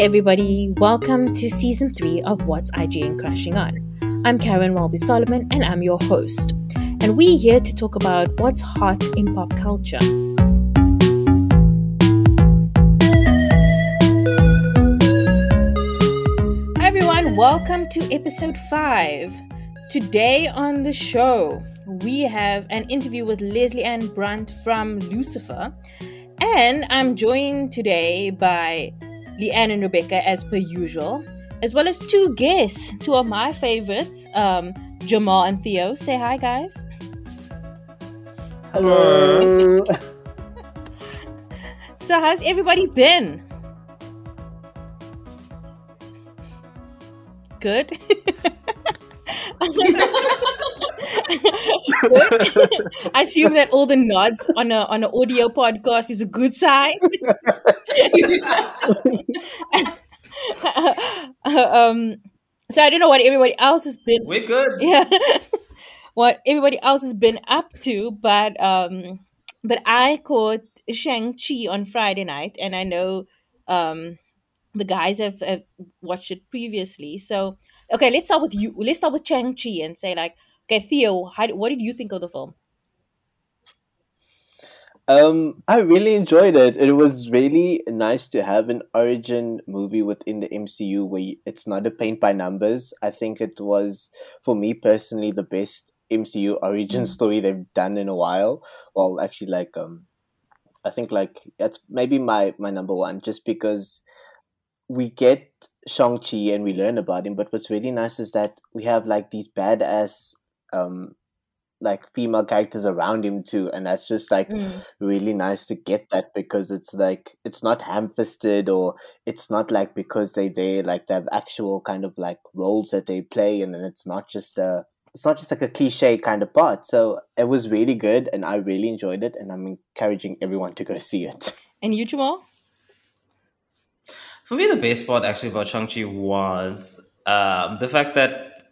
Everybody. Welcome to season three of What's IGN Crashing On. I'm Karen Walby Solomon, and I'm your host. And we're here to talk about what's hot in pop culture. Hi, everyone. Welcome to episode five. Today on the show, we have an interview with Lesley-Ann Brandt from Lucifer. And I'm joined today by Leanne and Rebecca, as per usual, as well as two guests, two of my favorites, um, Jamal and Theo. Say hi, guys. Hello. so, how's everybody been? Good. I assume that all the nods on a on an audio podcast is a good sign. um, so I don't know what everybody else has been. We're good. Yeah, what everybody else has been up to, but um, but I caught Shang Chi on Friday night, and I know um, the guys have, have watched it previously. So okay, let's start with you. Let's start with Shang Chi and say like Okay, Theo, how, what did you think of the film? Um, I really enjoyed it. It was really nice to have an origin movie within the MCU where it's not a paint by numbers. I think it was, for me personally, the best MCU origin mm. story they've done in a while. Well, actually, like um, I think like that's maybe my my number one, just because we get Shang Chi and we learn about him. But what's really nice is that we have like these badass um like female characters around him too and that's just like mm. really nice to get that because it's like it's not ham-fisted or it's not like because they they like they have actual kind of like roles that they play and then it's not just a it's not just like a cliche kind of part so it was really good and i really enjoyed it and i'm encouraging everyone to go see it and you jamal for me the best part actually about shang-chi was um, the fact that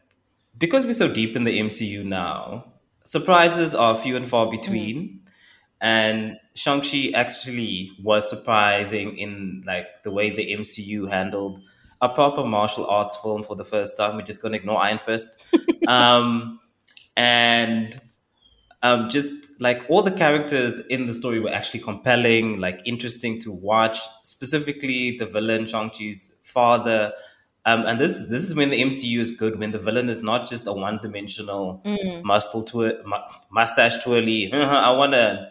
because we're so deep in the MCU now, surprises are few and far between. Mm. And Shang-Chi actually was surprising in like the way the MCU handled a proper martial arts film for the first time. We're just gonna ignore Iron Fist. um, and um, just like all the characters in the story were actually compelling, like interesting to watch. Specifically, the villain Shang-Chi's father um, and this this is when the MCU is good when the villain is not just a one dimensional mm. twir- mustache twirly. I wanna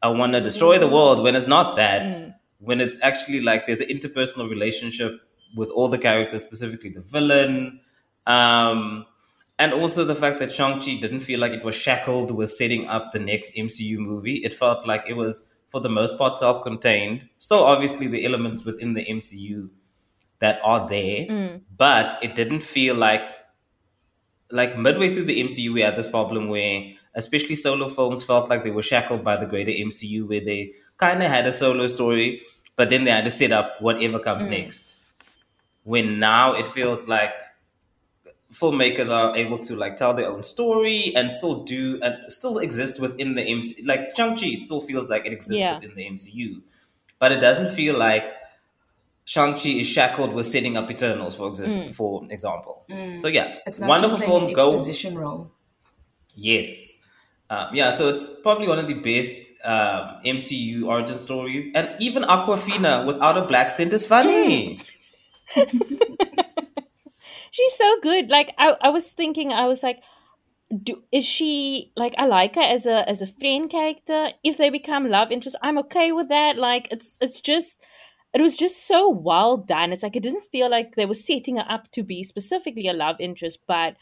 I wanna destroy the world. When it's not that, mm. when it's actually like there's an interpersonal relationship with all the characters, specifically the villain. Um, and also the fact that Shang-Chi didn't feel like it was shackled with setting up the next MCU movie. It felt like it was, for the most part, self contained. Still, obviously, the elements within the MCU that are there, mm. but it didn't feel like like midway through the MCU we had this problem where especially solo films felt like they were shackled by the greater MCU where they kind of had a solo story, but then they had to set up whatever comes mm. next. When now it feels like filmmakers are able to like tell their own story and still do and still exist within the MCU. Like Shang-Chi still feels like it exists yeah. within the MCU, but it doesn't feel like Shang-Chi is shackled with setting up Eternals, for exist- mm. for example. Mm. So yeah, it's not wonderful just film. An exposition role. Yes. Um, yeah, so it's probably one of the best um, MCU origin stories, and even Awkwafina without a black scent is funny. She's so good. Like I, I was thinking, I was like, do is she like I like her as a as a friend character? If they become love interest, I'm okay with that. Like it's it's just it was just so well done. It's like it didn't feel like they were setting her up to be specifically a love interest, but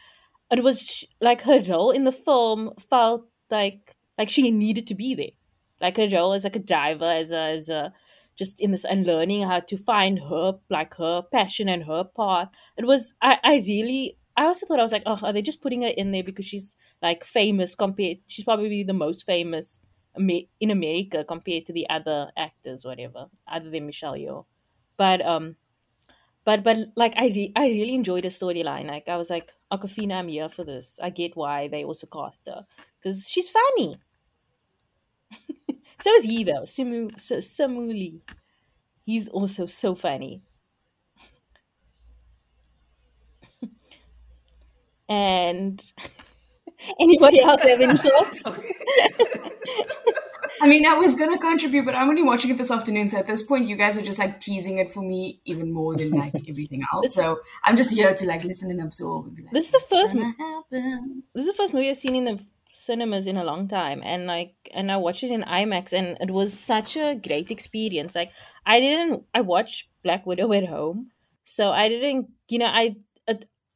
it was like her role in the film felt like like she needed to be there. Like her role as like a driver, as a as a just in this and learning how to find her like her passion and her path. It was I I really I also thought I was like, oh, are they just putting her in there because she's like famous compared? She's probably the most famous in America compared to the other actors, whatever, other than Michelle Yeoh. But um, but but like I re- I really enjoyed the storyline. Like I was like, Awkwafina, I'm here for this. I get why they also cast her because she's funny. So is he though. Simu so Simu Liu. He's also so funny. and anybody else have any thoughts? I mean, I was gonna contribute, but I'm only watching it this afternoon. So at this point, you guys are just like teasing it for me even more than like everything else. So I'm just here to like listen and absorb. And like, this is the first. movie. this is the first movie I've seen in the cinemas in a long time, and like, and I watched it in IMAX, and it was such a great experience. Like, I didn't. I watched Black Widow at home, so I didn't. You know, I.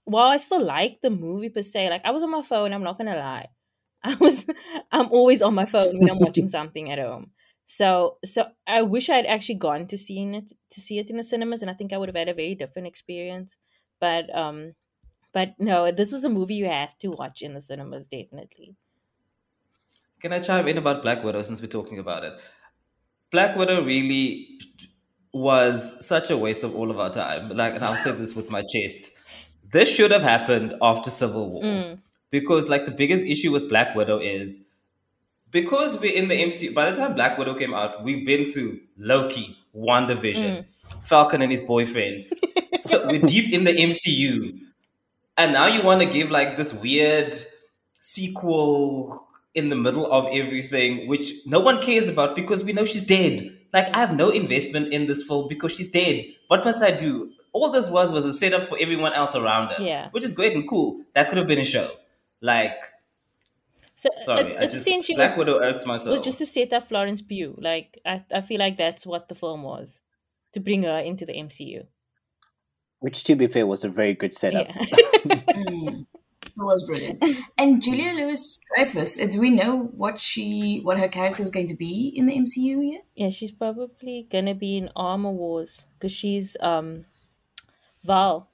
while I still like the movie per se, like I was on my phone. I'm not gonna lie I was I'm always on my phone when I'm watching something at home. So so I wish I'd actually gone to seeing it to see it in the cinemas and I think I would have had a very different experience. But um but no, this was a movie you have to watch in the cinemas definitely. Can I chime in about Black Widow since we're talking about it? Black Widow really was such a waste of all of our time. Like, and I'll say this with my chest. This should have happened after Civil War. Mm because like the biggest issue with Black Widow is because we're in the MCU. By the time Black Widow came out, we've been through Loki, WandaVision, mm. Falcon and his boyfriend. so we're deep in the MCU, and now you want to give like this weird sequel in the middle of everything, which no one cares about because we know she's dead. Like I have no investment in this film because she's dead. What must I do? All this was was a setup for everyone else around her. Yeah. Which is great and cool. That could have been a show. Like, so sorry, it, I just, Black was, Widow irks my soul. was just to set up Florence Pugh. Like, I, I feel like that's what the film was to bring her into the MCU. Which, to be fair, was a very good setup. Yeah. Mm. It was brilliant. And Julia Louis Dreyfus, uh, do we know what she, what her character is going to be in the MCU yet? Yeah, she's probably gonna be in Armor Wars because she's um Val.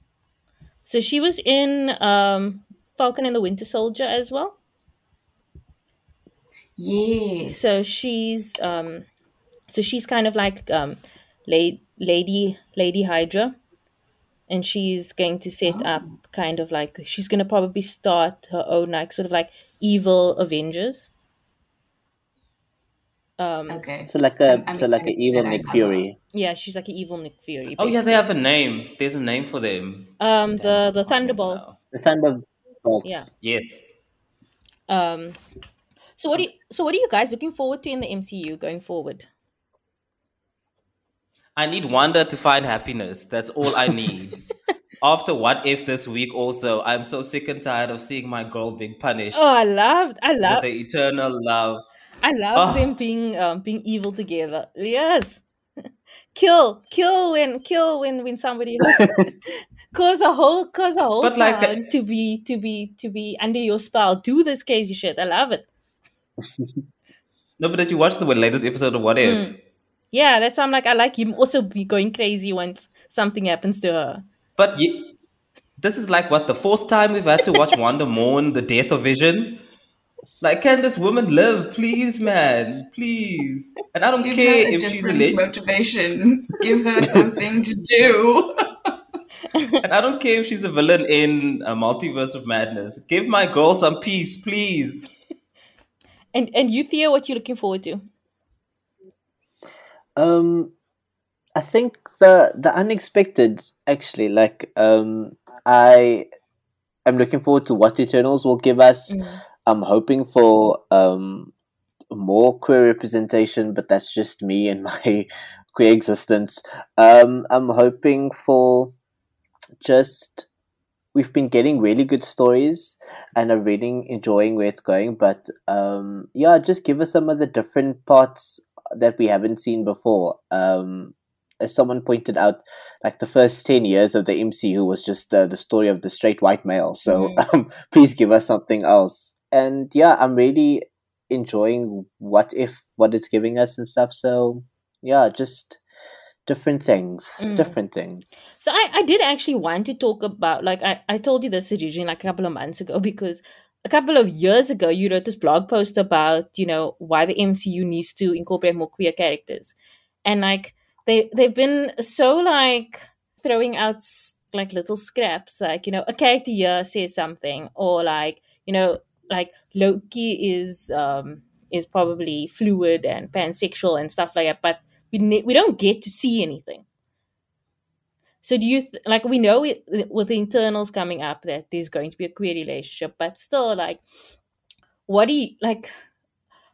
So she was in um Falcon and the Winter Soldier as well. Yes. So she's um so she's kind of like um lady lady lady Hydra and she's going to set oh. up kind of like she's going to probably start her own like sort of like evil Avengers. Um, okay. So like a I'm, so like an evil Nick Fury. Yeah, she's like an evil Nick Fury. Basically. Oh yeah, they have a name. There's a name for them. Um, the the Thunderbolts. The Thunder yeah. Yes. Um. So what do you, so what are you guys looking forward to in the MCU going forward? I need Wanda to find happiness. That's all I need. After what if this week also, I'm so sick and tired of seeing my girl being punished. Oh, I loved, I love the eternal love. I love oh. them being um being evil together. Yes, kill, kill when, kill when when somebody cause a whole cause a whole but town like, to be to be to be under your spell. Do this crazy shit. I love it. no, but did you watch the latest episode of What If? Mm. Yeah, that's why I'm like I like him also be going crazy once something happens to her. But ye- this is like what the fourth time we've had to watch Wanda mourn the death of Vision. Like, can this woman live, please, man, please? And I don't Give care if she's a late motivation. Give her something to do. and I don't care if she's a villain in a multiverse of madness. Give my girl some peace, please. And and you, Theo, what you looking forward to? Um, I think the the unexpected actually. Like, um, I am looking forward to what Eternals will give us. Mm. I'm hoping for um more queer representation, but that's just me and my queer existence. Um, I'm hoping for just we've been getting really good stories and are really enjoying where it's going. But um, yeah, just give us some of the different parts that we haven't seen before. Um, as someone pointed out, like the first 10 years of the MCU was just the, the story of the straight white male. So mm-hmm. um, please give us something else. And yeah, I'm really enjoying what if, what it's giving us and stuff. So yeah, just different things mm. different things so I, I did actually want to talk about like I, I told you this originally like a couple of months ago because a couple of years ago you wrote this blog post about you know why the mcu needs to incorporate more queer characters and like they they've been so like throwing out like little scraps like you know a character here says something or like you know like loki is um is probably fluid and pansexual and stuff like that but we ne- we don't get to see anything. So do you th- like we know it, with Eternals coming up that there's going to be a queer relationship, but still, like, what do you like?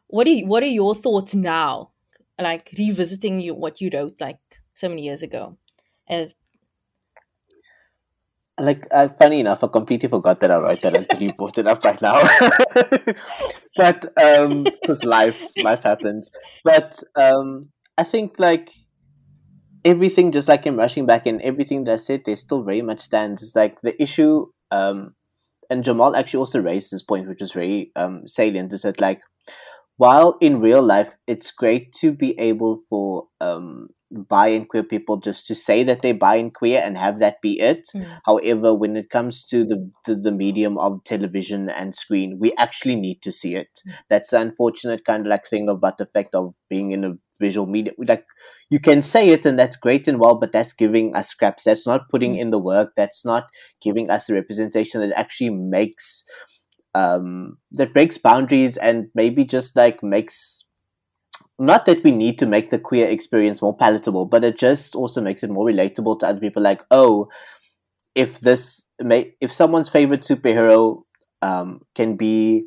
What do you, what are your thoughts now? Like revisiting you what you wrote like so many years ago. and like uh, funny enough, I completely forgot that I wrote that until you brought it up right now. but um, because life life happens. But um, I think like everything, just like him rushing back and everything that I said, there still very much stands. It's like the issue, um, and Jamal actually also raised this point, which is very um salient, is that like while in real life it's great to be able for um bi and queer people just to say that they're bi and queer and have that be it. Mm. However, when it comes to the to the medium of television and screen, we actually need to see it. Mm. That's the unfortunate kind of like thing about the fact of being in a visual media. Like you can say it and that's great and well, but that's giving us scraps. That's not putting Mm. in the work. That's not giving us the representation that actually makes um that breaks boundaries and maybe just like makes not that we need to make the queer experience more palatable, but it just also makes it more relatable to other people. Like, oh, if this may, if someone's favorite superhero um, can be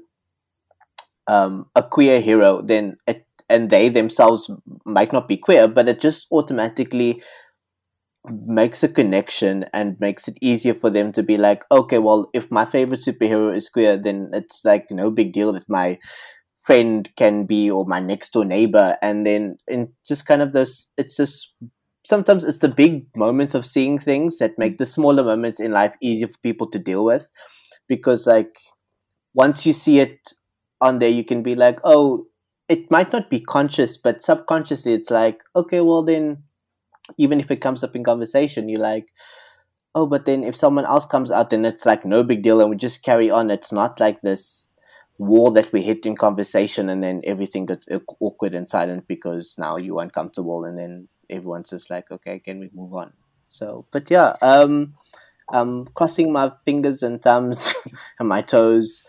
um, a queer hero, then it, and they themselves might not be queer, but it just automatically makes a connection and makes it easier for them to be like, okay, well, if my favorite superhero is queer, then it's like no big deal that my friend can be or my next door neighbor and then in just kind of this it's just sometimes it's the big moments of seeing things that make the smaller moments in life easier for people to deal with. Because like once you see it on there you can be like oh it might not be conscious but subconsciously it's like okay well then even if it comes up in conversation you're like oh but then if someone else comes out then it's like no big deal and we just carry on it's not like this wall that we hit in conversation and then everything gets awkward and silent because now you're uncomfortable and then everyone's just like okay can we move on? So but yeah um i'm crossing my fingers and thumbs and my toes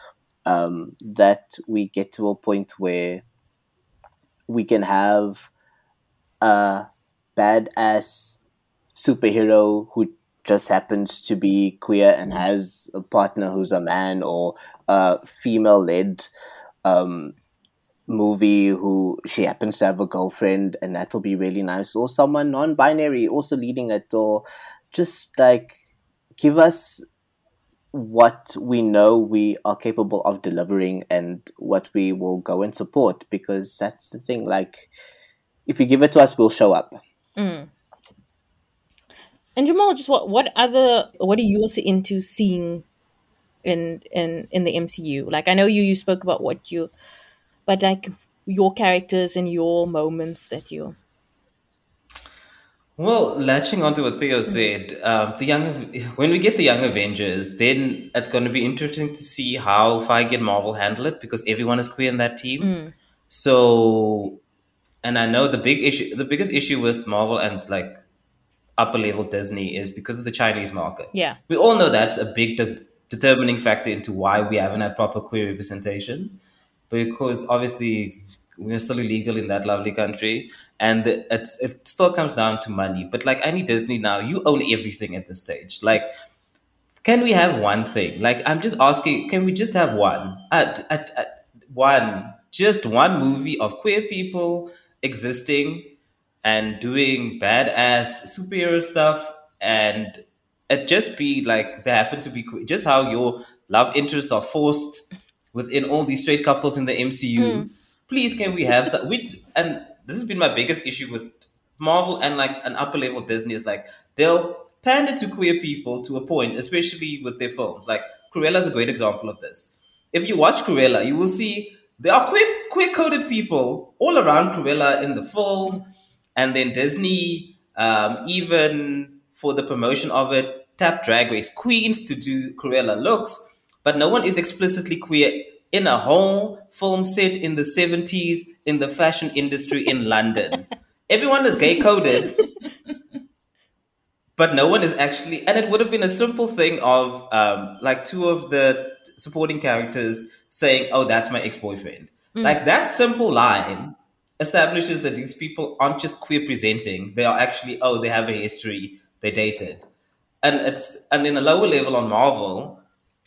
um that we get to a point where we can have a badass superhero who just happens to be queer and has a partner who's a man or a female led um, movie who she happens to have a girlfriend and that'll be really nice or someone non-binary also leading it or just like give us what we know we are capable of delivering and what we will go and support because that's the thing like if you give it to us we'll show up mm. And Jamal, just what what other what are you also into seeing in in in the MCU? Like I know you you spoke about what you, but like your characters and your moments that you. Well, latching onto what Theo said, um, the young when we get the Young Avengers, then it's going to be interesting to see how Feige and Marvel handle it because everyone is queer in that team. Mm. So, and I know the big issue, the biggest issue with Marvel and like upper level Disney is because of the Chinese market. Yeah. We all know that's a big de- determining factor into why we haven't had proper queer representation. Because obviously we're still illegal in that lovely country and it's, it still comes down to money. But like any Disney now, you own everything at this stage. Like, can we have one thing? Like, I'm just asking, can we just have one? At, at, at one, just one movie of queer people existing and doing badass superhero stuff and it just be like they happen to be just how your love interests are forced within all these straight couples in the MCU. Mm. Please, can we have some? We, and this has been my biggest issue with Marvel and like an upper level Disney is like they'll pander to queer people to a point, especially with their films. Like Cruella is a great example of this. If you watch Cruella, you will see there are queer queer coded people all around Cruella in the film and then Disney, um, even for the promotion of it, tapped Drag Race queens to do Cruella looks, but no one is explicitly queer in a whole film set in the 70s in the fashion industry in London. Everyone is gay coded, but no one is actually, and it would have been a simple thing of um, like two of the supporting characters saying, Oh, that's my ex boyfriend. Mm. Like that simple line establishes that these people aren't just queer presenting, they are actually, oh, they have a history they dated. And it's and then the lower level on Marvel,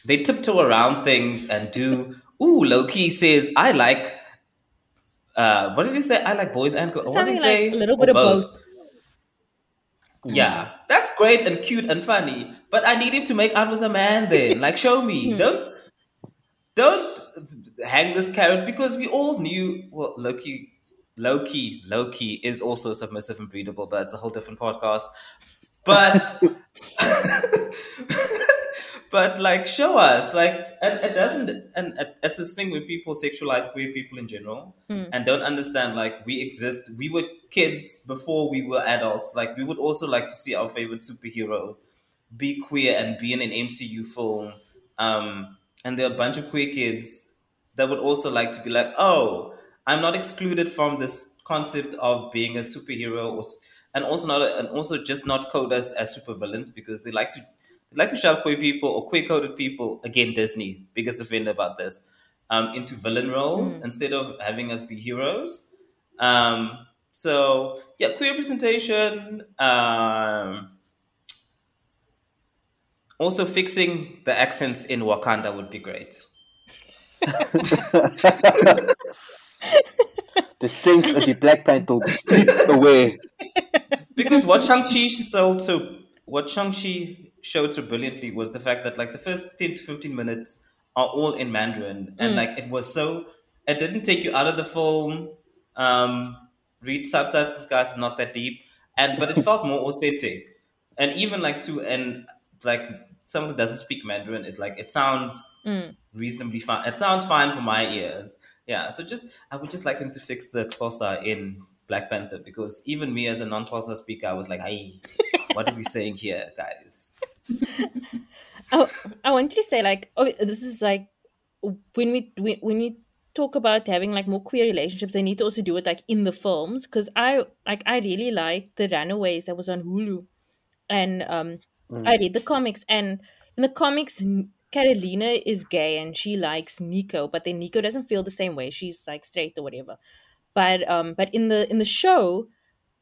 they tiptoe around things and do ooh, Loki says, I like uh what did he say? I like boys and girls. What did Something he say? like a little Or bit of both. Yeah, that's great and cute and funny, but I need him to make out with a man then. Like, show me. Don't don't hang this carrot because we all knew. Well, Loki, Loki, Loki is also submissive and breedable, but it's a whole different podcast. But but like, show us like it, it doesn't. And it- it's this thing where people sexualize queer people in general and don't understand like we exist. We were kids before we were adults. Like we would also like to see our favorite superhero be queer and be in an MCU film. Um, and there are a bunch of queer kids that would also like to be like, oh, I'm not excluded from this concept of being a superhero, or, and also not, and also just not code us as supervillains because they like to they like to shove queer people or queer coded people again. Disney biggest offender about this um, into villain roles instead of having us be heroes. Um, so yeah, queer representation. Um, also, fixing the accents in Wakanda would be great. the strength of the Black Panther will be stripped away. Because what Shang-Chi sold so what Shang-Chi showed so brilliantly was the fact that like the first 10 to 15 minutes are all in Mandarin. And like it was so it didn't take you out of the film. Um read subtitles, guys, it's not that deep. And but it felt more authentic. And even like to and like someone who doesn't speak Mandarin, it's like it sounds reasonably fine. It sounds fine for my ears. Yeah. So just I would just like them to fix the Xhosa in Black Panther because even me as a non-Xhosa speaker, I was like, "Hey, what are we saying here, guys?" I, I wanted to say like oh this is like when we when, when you talk about having like more queer relationships they need to also do it like in the films because i like i really like the runaways that was on hulu and um i read the comics and in the comics N- Karolina is gay and she likes nico but then nico doesn't feel the same way she's like straight or whatever but um but in the in the show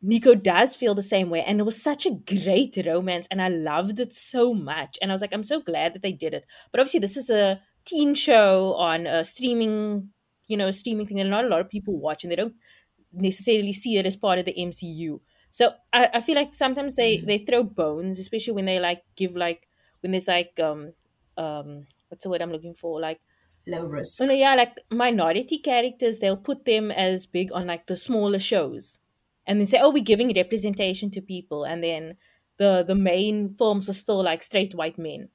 Nico does feel the same way. And it was such a great romance. And I loved it so much. And I was like, I'm so glad that they did it. But obviously, this is a teen show on a streaming, you know, streaming thing. And not a lot of people watch and they don't necessarily see it as part of the MCU. So I, I feel like sometimes they, they throw bones, especially when they like give like, when there's like, um, um, what's the word I'm looking for? Like, Low risk. Oh no, yeah, like minority characters, they'll put them as big on like the smaller shows, and then say, "Oh, we're giving representation to people," and then the the main films are still like straight white men.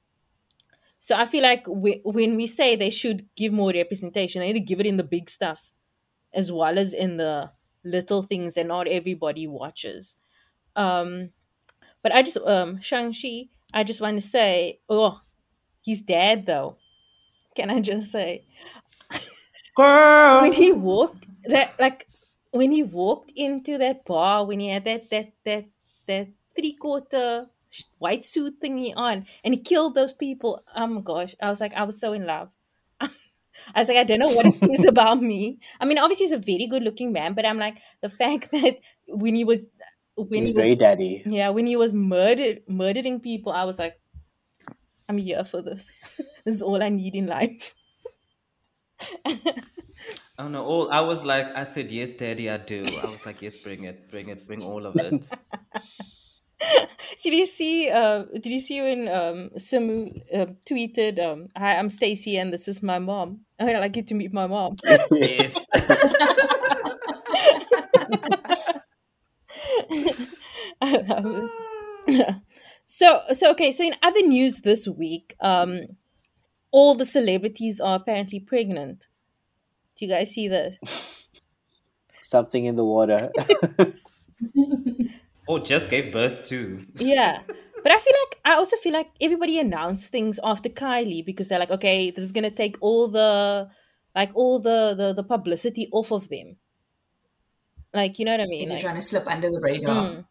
So I feel like we, when we say they should give more representation, they need to give it in the big stuff, as well as in the little things that not everybody watches. Um, but I just um Shang Chi, I just want to say, oh, he's dead though. Can I just say? Girl, when he walked that like when he walked into that bar when he had that that that that three quarter white suit thingy on and he killed those people oh my gosh i was like i was so in love i was like i don't know what it says about me i mean obviously he's a very good looking man but i'm like the fact that when he was when He's he was very daddy. yeah when he was murdered murdering people i was like i'm here for this this is all i need in life oh no! All I was like, I said yes, Daddy, I do. I was like, yes, bring it, bring it, bring all of it. Did you see? Uh, did you see when um, Simu uh, tweeted, um, "Hi, I'm Stacy, and this is my mom. I'd like you to meet my mom." yes. I love it. So, so okay. So in other news this week, um, all the celebrities are apparently pregnant. Do you guys see this? Something in the water. or just gave birth to. yeah but i feel like i also feel like everybody announced things after kylie because they're like okay this is gonna take all the like all the the, the publicity off of them like you know what i If mean you're like, trying to slip under the radar. mm.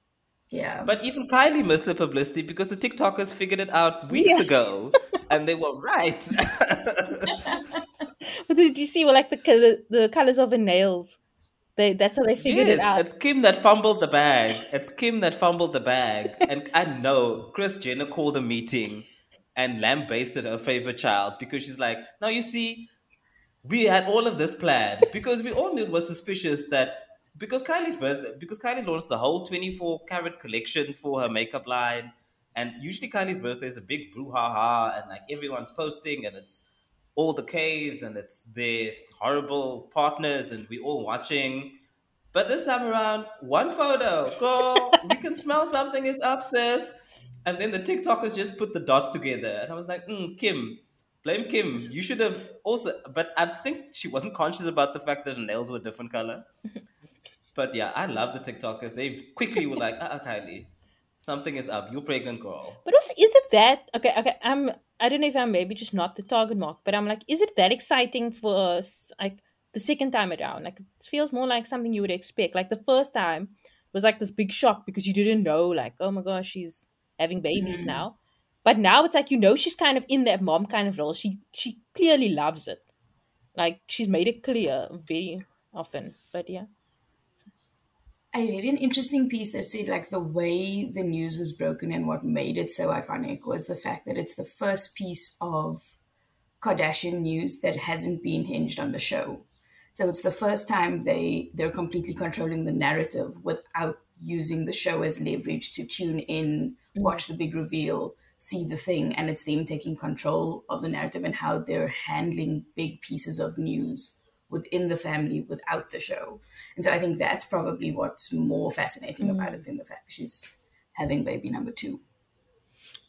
Yeah. But even Kylie missed the publicity because the TikTokers figured it out weeks ago, and they were right. but did you see well, like the color, the colors of her nails They that's how they figured yes, it out. it's Kim that fumbled the bag. It's Kim that fumbled the bag. And I know Kris Jenner called a meeting and lambasted her favorite child because she's like, now you see, we had all of this planned because we all knew it was suspicious that because Kylie's birthday, because Kylie launched the whole 24 karat collection for her makeup line. And usually Kylie's birthday is a big brouhaha and like everyone's posting and it's all the K's and it's their horrible partners and we're all watching. But this time around, one photo, girl, we can smell something is up, sis. And then the TikTokers just put the dots together. And I was like, mm, Kim, blame Kim. You should have also, but I think she wasn't conscious about the fact that her nails were a different color. But yeah, I love the TikTokers. They quickly were like, uh, uh Kylie, something is up. You're pregnant, girl. But also, is it that okay? Okay, I'm. I don't know if I'm maybe just not the target mark, but I'm like, is it that exciting for us? Like the second time around, like it feels more like something you would expect. Like the first time was like this big shock because you didn't know, like, oh my gosh, she's having babies Mm. now. But now it's like you know she's kind of in that mom kind of role. She she clearly loves it. Like she's made it clear very often. But yeah. I read an interesting piece that said like the way the news was broken and what made it so iconic was the fact that it's the first piece of Kardashian news that hasn't been hinged on the show. So it's the first time they they're completely controlling the narrative without using the show as leverage to tune in, mm. watch the big reveal, see the thing, and it's them taking control of the narrative and how they're handling big pieces of news within the family without the show. And so I think that's probably what's more fascinating about mm. it than the fact that she's having baby number two.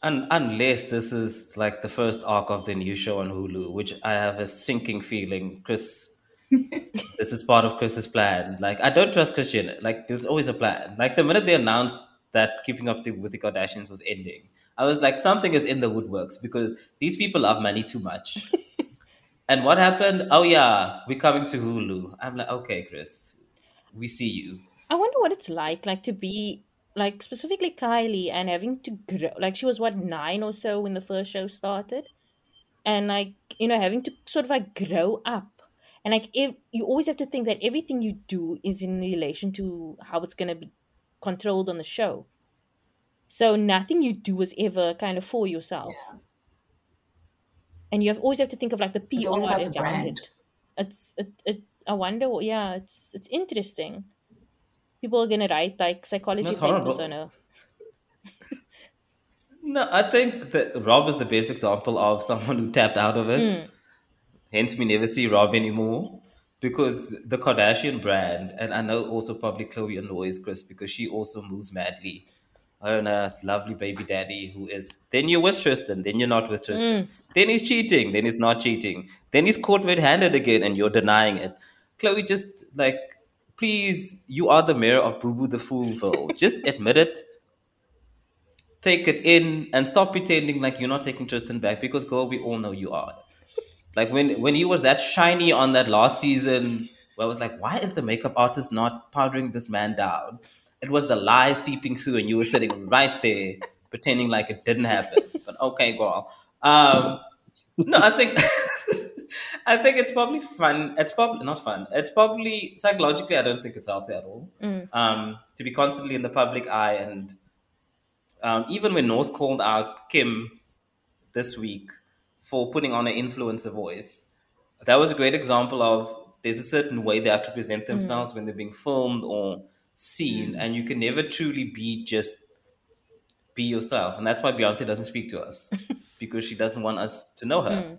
And unless this is like the first arc of the new show on Hulu, which I have a sinking feeling Kris this is part of Kris's plan. Like I don't trust Christian. Like there's always a plan. Like the minute they announced that Keeping Up with the Kardashians was ending, I was like, something is in the woodworks because these people love money too much. and what happened? Oh yeah, we're coming to Hulu. I'm like, okay, Kris, we see you. I wonder what it's like, like to be like specifically Kylie and having to grow. Like she was what nine or so when the first show started, and like you know having to sort of like grow up, and like if you always have to think that everything you do is in relation to how it's gonna be controlled on the show. So nothing you do is ever kind of for yourself, and you have always have to think of like the It's PR always about the brand. it. It's it, it. I wonder. what- Yeah, it's it's interesting people are gonna write like psychology That's papers horrible. on her. No, I think that Rob is the best example of someone who tapped out of it. Hmm. Hence, we never see Rob anymore because the Kardashian brand, and I know also probably Khloé annoys Kris because she also moves madly. Her and a lovely baby daddy who is then you're with Tristan, then you're not with Tristan. Hmm. Then he's cheating, then he's not cheating. Then he's caught red handed again and you're denying it. Khloé, just like, please, you are the mayor of Boo Boo the Foolville. just admit it take it in and stop pretending like you're not taking Tristan back because girl, we all know you are. Like when when he was that shiny on that last season, where I was like, why is the makeup artist not powdering this man down? It was the lie seeping through, and you were sitting right there pretending like it didn't happen. But okay, girl. Um, no, I think I think it's probably fun. It's probably not fun. It's probably psychologically. I don't think it's healthy at all. Um, to be constantly in the public eye and um, even when North called out Kim this week for putting on an influencer voice, that was a great example of there's a certain way they have to present themselves when they're being filmed or seen, and you can never truly be just be yourself. And that's why Beyonce doesn't speak to us because she doesn't want us to know her,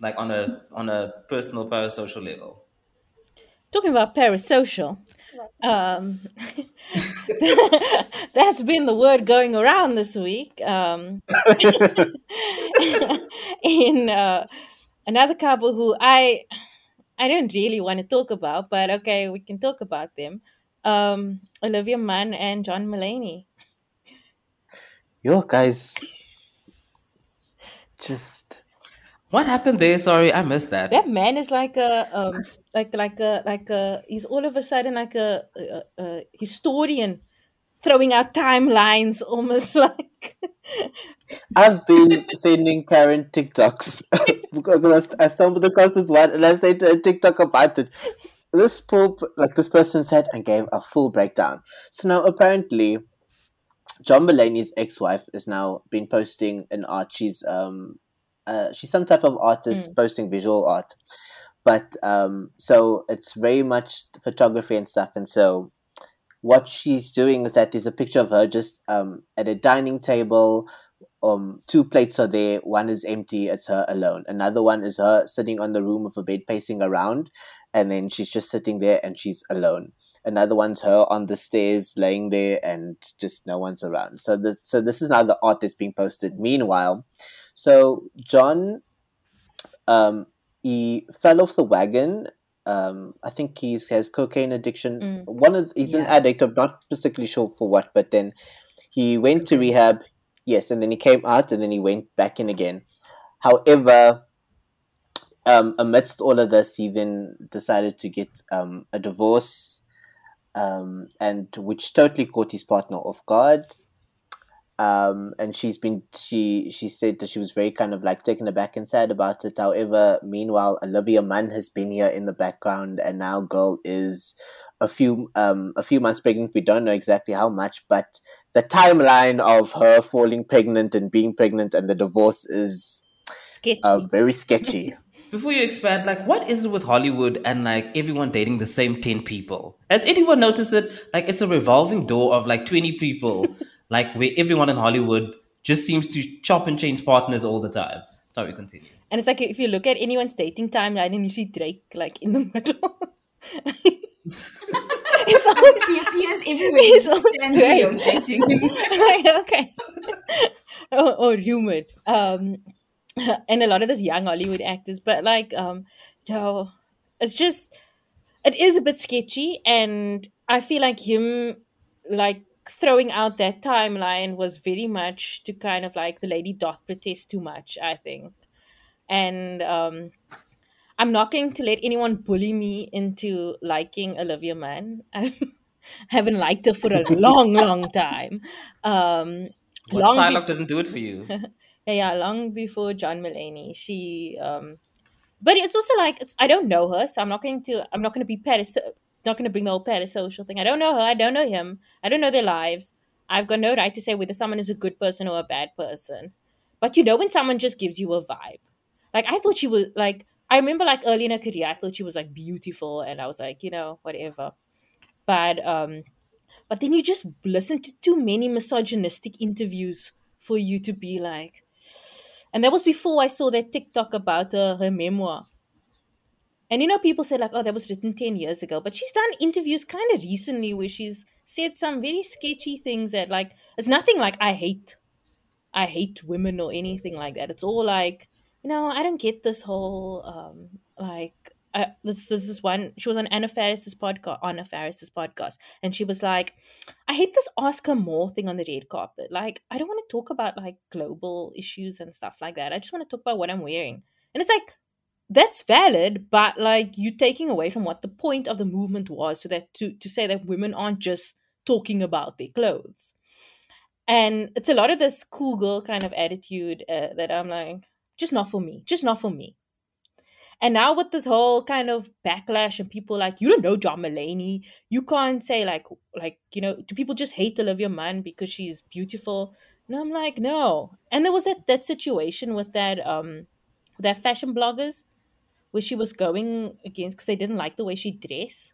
like on a on a personal parasocial level. Talking about parasocial, um, that's been the word going around this week. Um, in uh, another couple who I I don't really want to talk about, but okay, we can talk about them. Um, Olivia Munn and John Mulaney. Yo, guys, just What happened there? Sorry, I missed that. That man is like a um, like like a like a he's all of a sudden like a, a, a historian throwing out timelines almost like I've been sending Karen TikToks because I st- I stumbled across this one and I sent her a TikTok about it. this poop like this person said and gave a full breakdown. So now apparently John Mulaney's ex-wife has now been posting an art. She's um uh, she's some type of artist Mm. posting visual art, but um so it's very much photography and stuff. And so what she's doing is that there's a picture of her just um at a dining table. Um, two plates are there. One is empty. It's her alone. Another one is her sitting on the room of a bed, pacing around, and then she's just sitting there and she's alone. Another one's her on the stairs laying there and just no one's around. So this so this is now the art that's being posted. Meanwhile so john um he fell off the wagon. Um i think he's has cocaine addiction. Mm. one of he's an addict. I'm not particularly sure for what but then he went to rehab. Yes and then he came out and then he went back in again. However um, amidst all of this, he then decided to get um, a divorce, um, and which totally caught his partner off guard. Um, and she's been she she said that she was very kind of like taken aback and sad about it. However, meanwhile, Olivia Munn has been here in the background, and now girl is a few um a few months pregnant. We don't know exactly how much, but the timeline of her falling pregnant and being pregnant and the divorce is uh, very sketchy. Before you expand, like, what is it with Hollywood and like everyone dating the same 10 people? Has anyone noticed that, like, it's a revolving door of like 20 people, like, where everyone in Hollywood just seems to chop and change partners all the time? Sorry, continue. and it's like if you look at anyone's dating timeline and you see Drake like in the middle. it's always He appears everywhere. He's He always stands dating him. like, okay. or, or rumored. Um, and a lot of those young Hollywood actors, but like, um, no, it's just, it is a bit sketchy, and I feel like him, like throwing out that timeline was very much to kind of like the lady doth protest too much. I think, and um. I'm not going to let anyone bully me into liking Olivia Munn. I haven't liked her for a long, long time. Um, What long bef- doesn't do it for you? Yeah, yeah, long before John Mulaney. She, um, but it's also like it's, I don't know her, so I'm not going to. I'm not going to be paras. Not going to bring the whole parasocial thing. I don't know her. I don't know him. I don't know their lives. I've got no right to say whether someone is a good person or a bad person. But you know when someone just gives you a vibe. Like I thought she was like I remember like early in her career, I thought she was like beautiful, and I was like, you know, whatever. But um, but then you just listen to too many misogynistic interviews for you to be like, and that was before I saw that TikTok about uh, her memoir. And you know, people say like, "Oh, that was written ten years ago," but she's done interviews kind of recently where she's said some very sketchy things that like it's nothing like I hate, I hate women or anything like that. It's all like, you know, I don't get this whole um like. I, this, this is one. She was on Anna Faris's podcast. Anna Faris's podcast, and she was like, "I hate this Ask Her More thing on the red carpet. Like, I don't want to talk about like global issues and stuff like that. I just want to talk about what I'm wearing." And it's like, that's valid, but like you're taking away from what the point of the movement was, so that to to say that women aren't just talking about their clothes, and it's a lot of this cool girl kind of attitude uh, that I'm like, just not for me, just not for me. And now with this whole kind of backlash and people like, you don't know John Mulaney, you can't say like, like you know, do people just hate Olivia Munn because she's beautiful? And I'm like, no. And there was that that situation with that um, that fashion bloggers where she was going against because they didn't like the way she dressed,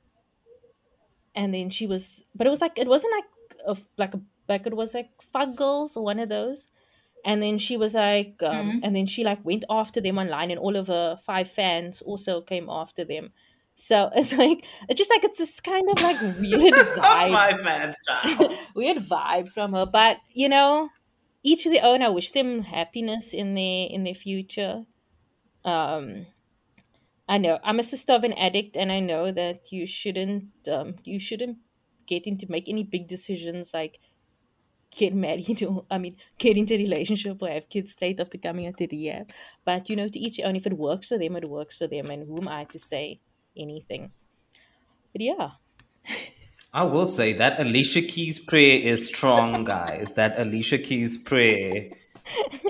and then she was, but it was like it wasn't like a like a like it was like girls or one of those and then she was like um, Mhm. and then she like went after them online and all of her five fans also came after them. So it's like it's just like it's this kind of like weird vibe. my fans, weird vibe from her. But you know each of their own i wish them happiness in their in their future. Um i know i'm a sister of an addict and i know that you shouldn't um you shouldn't get into make any big decisions like get married or I mean get into a relationship or have kids straight after coming out of rehab. But you know, to each own if it works for them, it works for them and who am I to say anything? But yeah. I will say that Alicia Keys' prayer is strong, guys. That Alicia Keys' prayer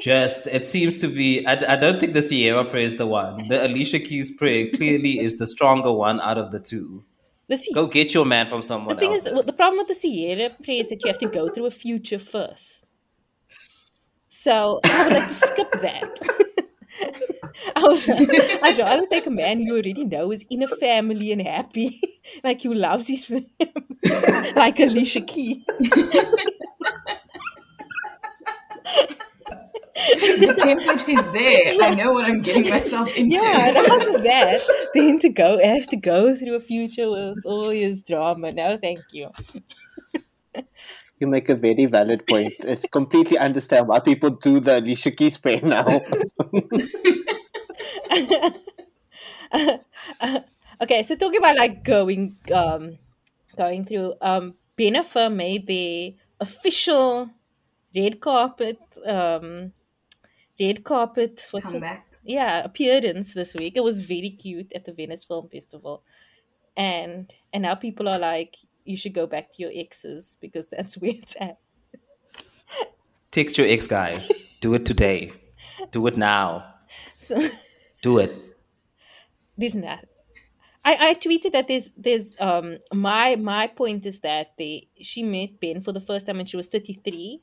just it seems to be. I, I don't think the Ciara prayer is the one. The Alicia Keys prayer clearly is the stronger one out of the two. The C- Go get your man from someone the thing else. is, well, the problem with the Ciara prayer is that you have to go through a future first. So I would like to skip that. I would, I'd rather take a man you already know is in a family and happy, like who loves his family, like Alicia Keys. The template is there. I know what I'm getting myself into. Yeah, rather that than to go have to go through a future with all his drama. No, thank you. You make a very valid point. I completely understand why people do the Alicia Keys spray now. okay, so talking about like going um going through um Bennifer made the official red carpet um red carpet what's Come it? yeah appearance this week. It was very cute at the Venice Film Festival, and and now people are like, you should go back to your exes because that's where it's at. Text your ex, guys. Do it today. Do it now. So Do it. there's not. I, I tweeted that there's there's um my my point is that they she met Ben for the first time when she was 33.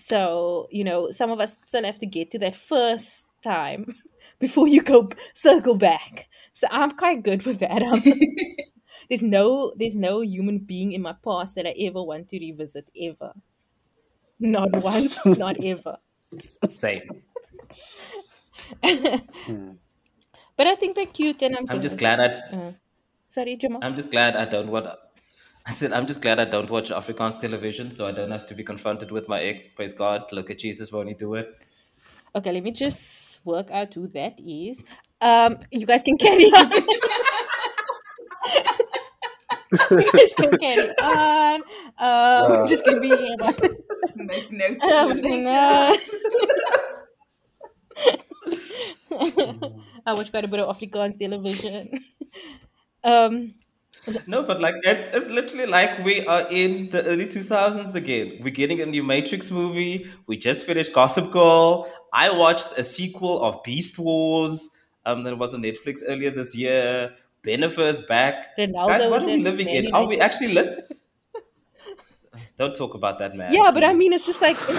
So, you know, some of us still have to get to that first time before you go circle back. So I'm quite good with that. Um, there's no there's no human being in my past that I ever want to revisit ever. Not once, not ever. Same. Hmm. But I think they're cute and I'm I'm just glad I. uh, sorry, Jamal. I'm just glad I don't watch. I said I'm just glad I don't watch Afrikaans television, so I don't have to be confronted with my ex. Praise God. Look at Jesus won't he do it? Okay, let me just work out who that is. Um, you guys can carry on. you guys can carry on. Um, Uh. just gonna be here. Make notes Um, no. I watch quite a bit of Afrikaans television. Um, No, but like it's it's literally like we are in the early 2000s again. We're getting a new Matrix movie. We just finished Gossip Girl. I watched a sequel of Beast Wars. Um, that was on Netflix earlier this year. Bennifer's back. Ronaldo Guys, what are we living in? Are we actually li- Don't talk about that man. yeah, but I mean, it's just like we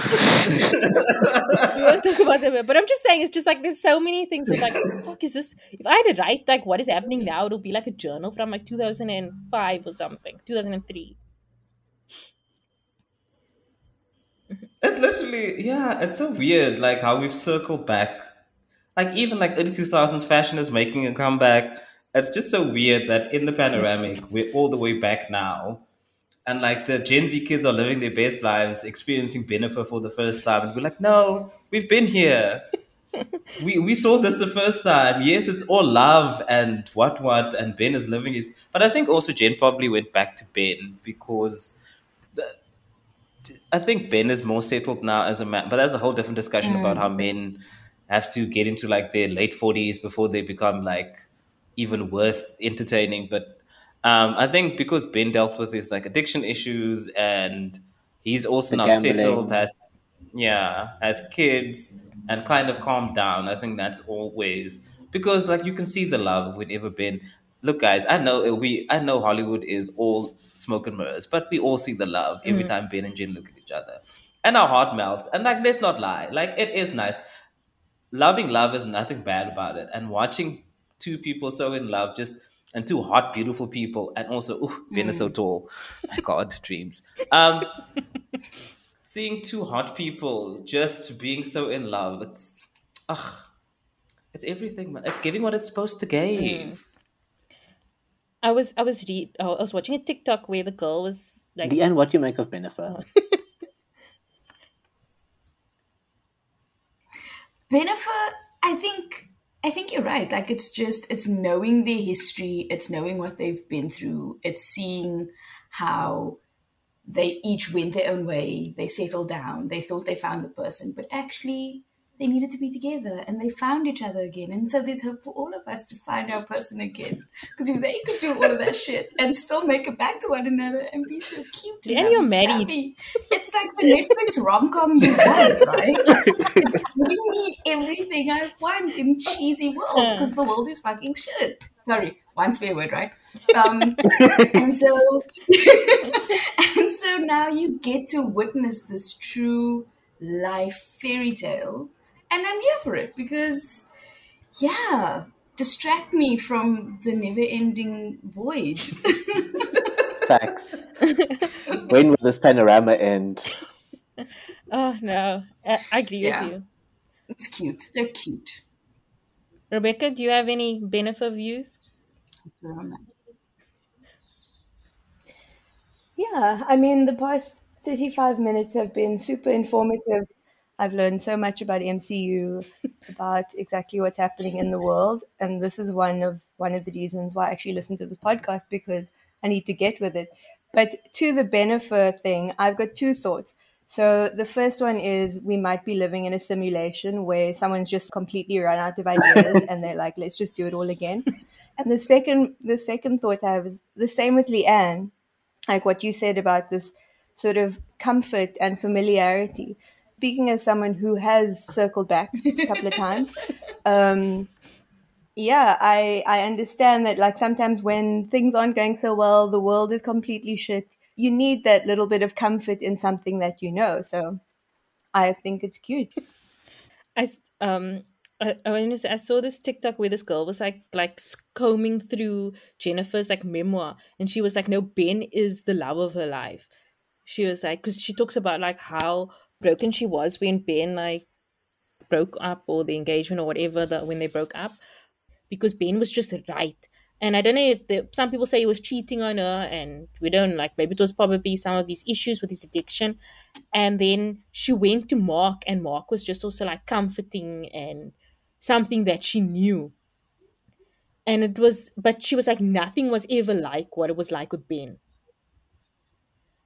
won't talk about that. man. But I'm just saying, it's just like there's so many things. That like, fuck, is this? If I had to write like what is happening now, it'll be like a journal from like 2005 or something, 2003. It's literally, yeah, it's so weird, like how we've circled back. Like even like early 2000s fashion is making a comeback. It's just so weird that in the panoramic, we're all the way back now. And like the Gen Z kids are living their best lives, experiencing Bennifer for the first time. And we're like, no, we've been here. we we saw this the first time. Yes, it's all love and what what, and Ben is living his. But I think also Jen probably went back to Ben because I think Ben is more settled now as a man, but that's a whole different discussion about how mm. men have to get into like their late forties before they become like even worth entertaining. But um, I think because Ben dealt with his like addiction issues and he's also The now gambling. settled, as yeah, has kids and kind of calmed down. I think that's always because like you can see the love whenever Ben. Look, guys, I know we, I know Hollywood is all smoke and mirrors, but we all see the love every time Ben and Jen look at each other, and our heart melts. And like, let's not lie, like it is nice. Loving love is nothing bad about it, and watching two people so in love, just and two hot, beautiful people, and also, ooh, Ben is so tall. My God, dreams. Um, seeing two hot people just being so in love, it's, ugh, it's everything, man. It's giving what it's supposed to give. I was I was read oh, I was watching a TikTok where the girl was like Leanne, what do you make of Bennifer? Bennifer, I think I think you're right. Like it's just it's knowing their history, it's knowing what they've been through, it's seeing how they each went their own way, they settled down, they thought they found the person, but actually they needed to be together and they found each other again. And so there's hope for all of us to find our person again. Because if they could do all of that shit and still make it back to one another and be so cute, and you're married. It's like the Netflix rom com you want, right? It's, it's giving me everything I want in cheesy world because the world is fucking shit. Sorry, one swear word, right? Um, and so, and so now you get to witness this true life fairy tale and I'm here for it because, yeah, distract me from the never-ending void. Facts. when will this panorama end? Oh no, I, I agree Yeah. with you. it's cute. They're cute. Rebecca, do you have any Bennifer views? That's where I'm at. Yeah, I mean, the past 35 minutes have been super informative. I've learned so much about MCU, about exactly what's happening in the world, and this is one of one of the reasons why I actually listen to this podcast because I need to get with it. But to the Bennifer thing, I've got two thoughts. So the first one is we might be living in a simulation where someone's just completely run out of ideas and they're like, let's just do it all again. And the second the second thought I have is the same with Leanne like what you said about this sort of comfort and familiarity. Speaking as someone who has circled back a couple of times, um, yeah, I I understand that like sometimes when things aren't going so well, the world is completely shit. You need that little bit of comfort in something that you know. So I think it's cute. I um I, I, to say, I saw this TikTok where this girl was like like combing through Jennifer's like memoir, and she was like, "No, Ben is the love of her life." She was like, because she talks about like how broken she was when Ben like broke up or the engagement or whatever that when they broke up, because Ben was just right. And I don't know if the, some people say he was cheating on her, and we don't like maybe it was probably some of these issues with his addiction. And then she went to Mark, and Mark was just also like comforting and something that she knew. And it was, but she was like, nothing was ever like what it was like with Ben.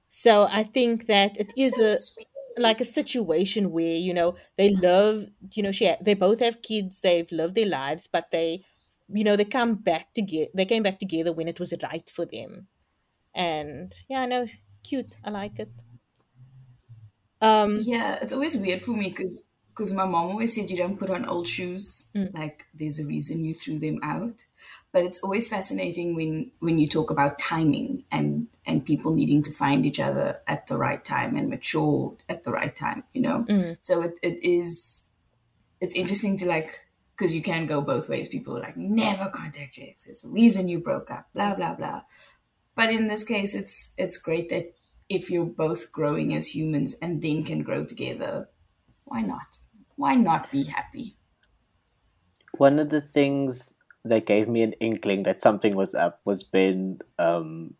So I think that it is So a sweet. Like a situation where you know they love, you know, she they both have kids, they've lived their lives, but they, you know, they come back together. They came back together when it was right for them. And yeah, I know, cute. I like it. Um, Yeah, it's always weird for me because because my mom always said you don't put on old shoes. Mm. Like there's a reason you threw them out. But it's always fascinating when when you talk about timing and and people needing to find each other at the right time and mature at the right time. You know, mm. so it, it is it's interesting to like because you can go both ways. People are like never contact your ex. There's a reason you broke up. Blah blah blah. But in this case, it's it's great that if you're both growing as humans and then can grow together, why not? Why not be happy? One of the things that gave me an inkling that something was up was Ben. Um,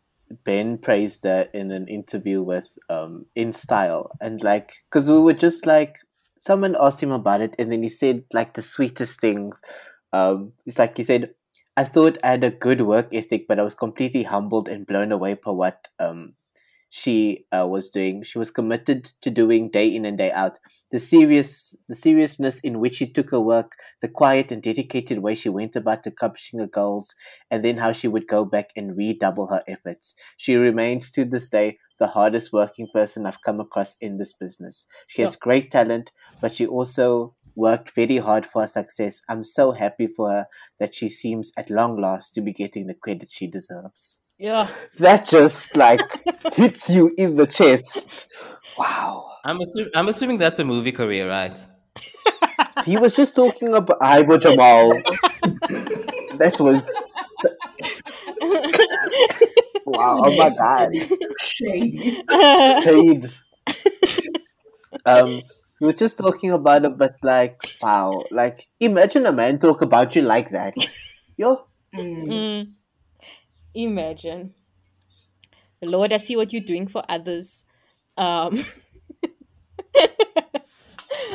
ben praised her in an interview with um, InStyle, and like, because we were just like, someone asked him about it, and then he said like the sweetest thing. Um, it's like he said, "I thought I had a good work ethic, but I was completely humbled and blown away by what um, she uh, was doing. She was committed to doing day in and day out. The serious, the seriousness in which she took her work, the quiet and dedicated way she went about accomplishing her goals, and then how she would go back and redouble her efforts. She remains to this day the hardest working person I've come across in this business. She has great talent, but she also worked very hard for her success. I'm so happy for her that she seems at long last to be getting the credit she deserves. Yeah. That just like hits you in the chest. Wow. I'm, assu- I'm assuming that's a movie career, right? He was just talking about Ivo Jamal. that was wow. Oh my god. Shady. Paid. Um, we were just talking about it, but like, wow. Like, imagine a man talk about you like that. Yo, Mm. Imagine. Lord, I see what you're doing for others. Um,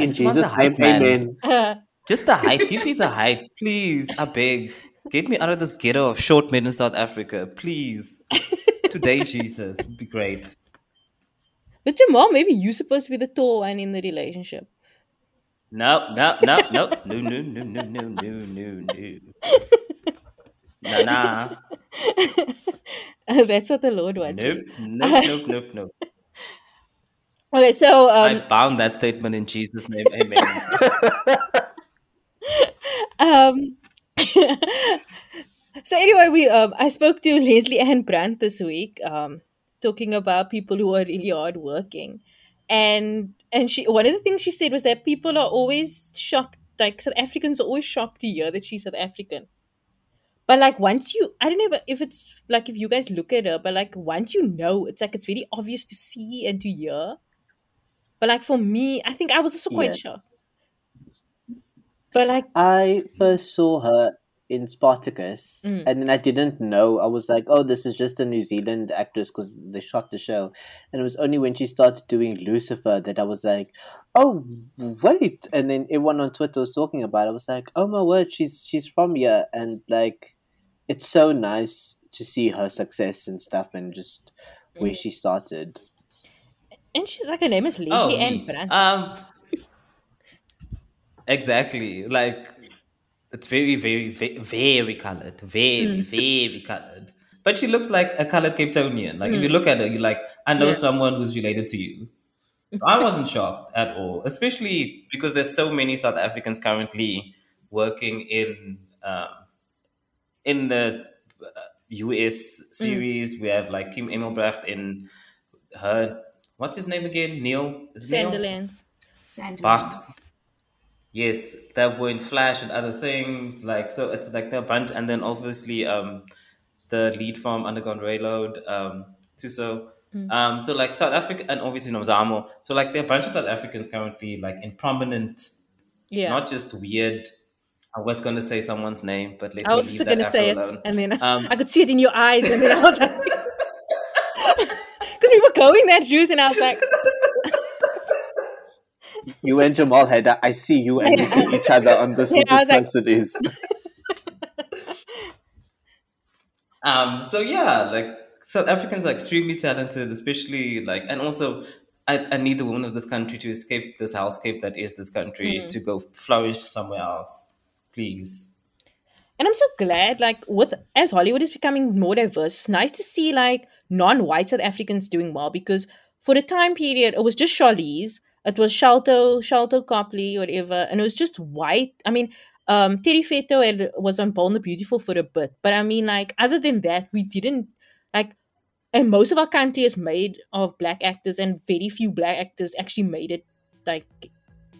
in Jesus' the name, hype, man. amen. Just the hype. Give me the hype, please. I beg. Get me out of this ghetto of short men in South Africa, please. Today, Jesus, would be great. but Jamal, maybe you're supposed to be the tall one in the relationship. No, no, no, no, no, no, no, no, no, no, no, no. Nah, nah. That's what the Lord wants. Nope, nope, nope, nope, nope. Okay, so I um, bound that statement in Jesus' name. Amen. um so anyway we um i spoke to Lesley-Ann Brandt this week um talking about people who are really hard working and and she one of the things she said was that people are always shocked like south africans are always shocked to hear that she's south african but like once you i don't know if it's like if you guys look at her but like once you know it's like it's very obvious to see and to hear but like for me i think i was also quite Yes. shocked but like I first saw her in Spartacus, Mm. and then I didn't know. I was like, "Oh, this is just a New Zealand actress because they shot the show." And it was only when she started doing Lucifer that I was like, "Oh, wait!" And then everyone on Twitter was talking about. it. I was like, "Oh my word, she's she's from here!" And like, it's so nice to see her success and stuff, and just where Mm. she started. and she's like her name is Lesley oh, ann brandt Um, exactly. Like, it's very, very, very, very colored. Very, Mm. very colored. But she looks like a colored Cape Townian. Like, if you look at her, you're like, I know Mm. Yeah. someone who's related to you. I wasn't shocked at all, especially because there's so many South Africans currently working in um, in the uh, US series. We have like Kim Engelbrecht in her what's his name again? Neil. Is? Sandilands. Bart. Yes, that were in Flash and other things. Like so, it's like the bunch, and then obviously um, the lead from Underground Railroad, um, Thuso. Um, so like South Africa, and obviously Nomzamo. So like there are a bunch of South Africans currently like in prominent, Yeah. not just weird. I was going to say someone's name, but let I me was leave just that gonna Afro say it, alone. and then Um, I could see it in your eyes, and then I was like, because we were going that route, and I was like, You and Jamal had I see you and we see each other on this Yeah, who I was this like- person is. Um, so yeah, like South Africans are extremely talented, especially like, and also I, I need the women of this country to escape this hellscape that is this country to go flourish somewhere else, please. and I'm so glad, like, with as Hollywood is becoming more diverse, it's nice to see like non-white South Africans doing well because for the time period it was just Charlize, it was Sharlto, Sharlto Copley, whatever, and it was just white. I mean, um, Terry Pheto was on and the Beautiful for a bit, but I mean, like, other than that, we didn't like. And most of our country is made of black actors, and very few black actors actually made it like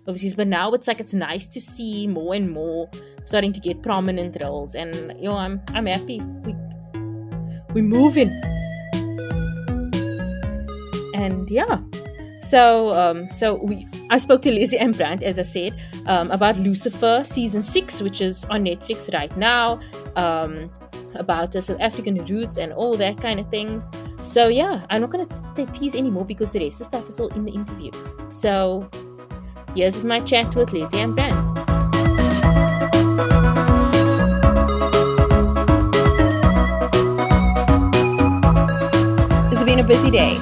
overseas. But now it's like it's nice to see more and more starting to get prominent roles, and you know, I'm I'm happy. We we moving, and yeah. So um so we I spoke to Lesley-Ann Brandt as I said um, about Lucifer season six, which is on Netflix right now. Um, about the South African roots and all that kind of things. So yeah, I'm not gonna tease anymore because the rest of stuff is all in the interview. So here's my chat with Lesley-Ann Brandt. Has it been a busy day?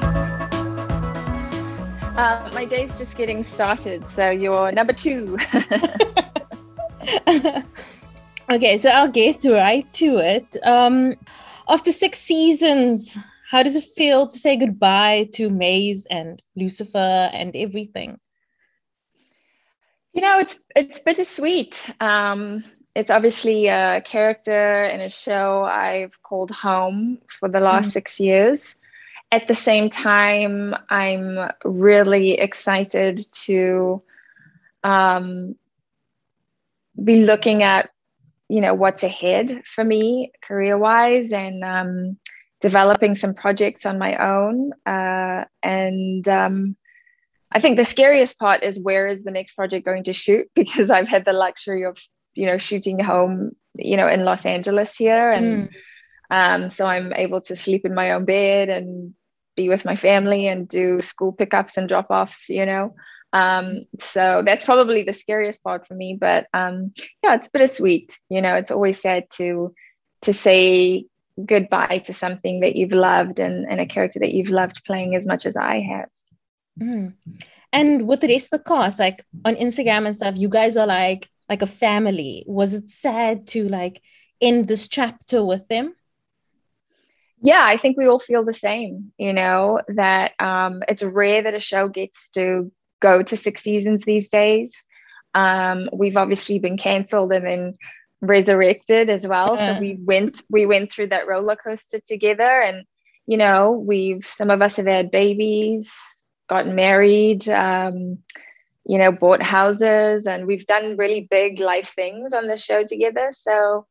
Uh, my day's just getting started, so you're number two. okay, so I'll get right to it. Um, after six seasons, how does it feel to say goodbye to Maze and Lucifer and everything? You know, it's it's bittersweet. Um, it's obviously a character in a show I've called home for the last Mm. six years. At the same time, I'm really excited to um, be looking at, you know, what's ahead for me career-wise and um, developing some projects on my own. Uh, and um, I think the scariest part is where is the next project going to shoot? Because I've had the luxury of you know shooting home you know in Los Angeles here and um, so I'm able to sleep in my own bed and be with my family and do school pickups and drop offs you know? Um, so that's probably the scariest part for me but um, yeah it's bittersweet you know? It's always sad to to say goodbye to something that you've loved and, and a character that you've loved playing as much as I have Mm. And with the rest of the cast, like on Instagram and stuff, you guys are like like a family. Was it sad to like end this chapter with them? Yeah, I think we all feel the same. You know that um, it's rare that a show gets to go to six seasons these days. Um, we've obviously been cancelled and then resurrected as well. Yeah. So we went we went through that roller coaster together, and you know we've some of us have had babies, gotten married, um, you know, bought houses, and we've done really big life things on the show together. So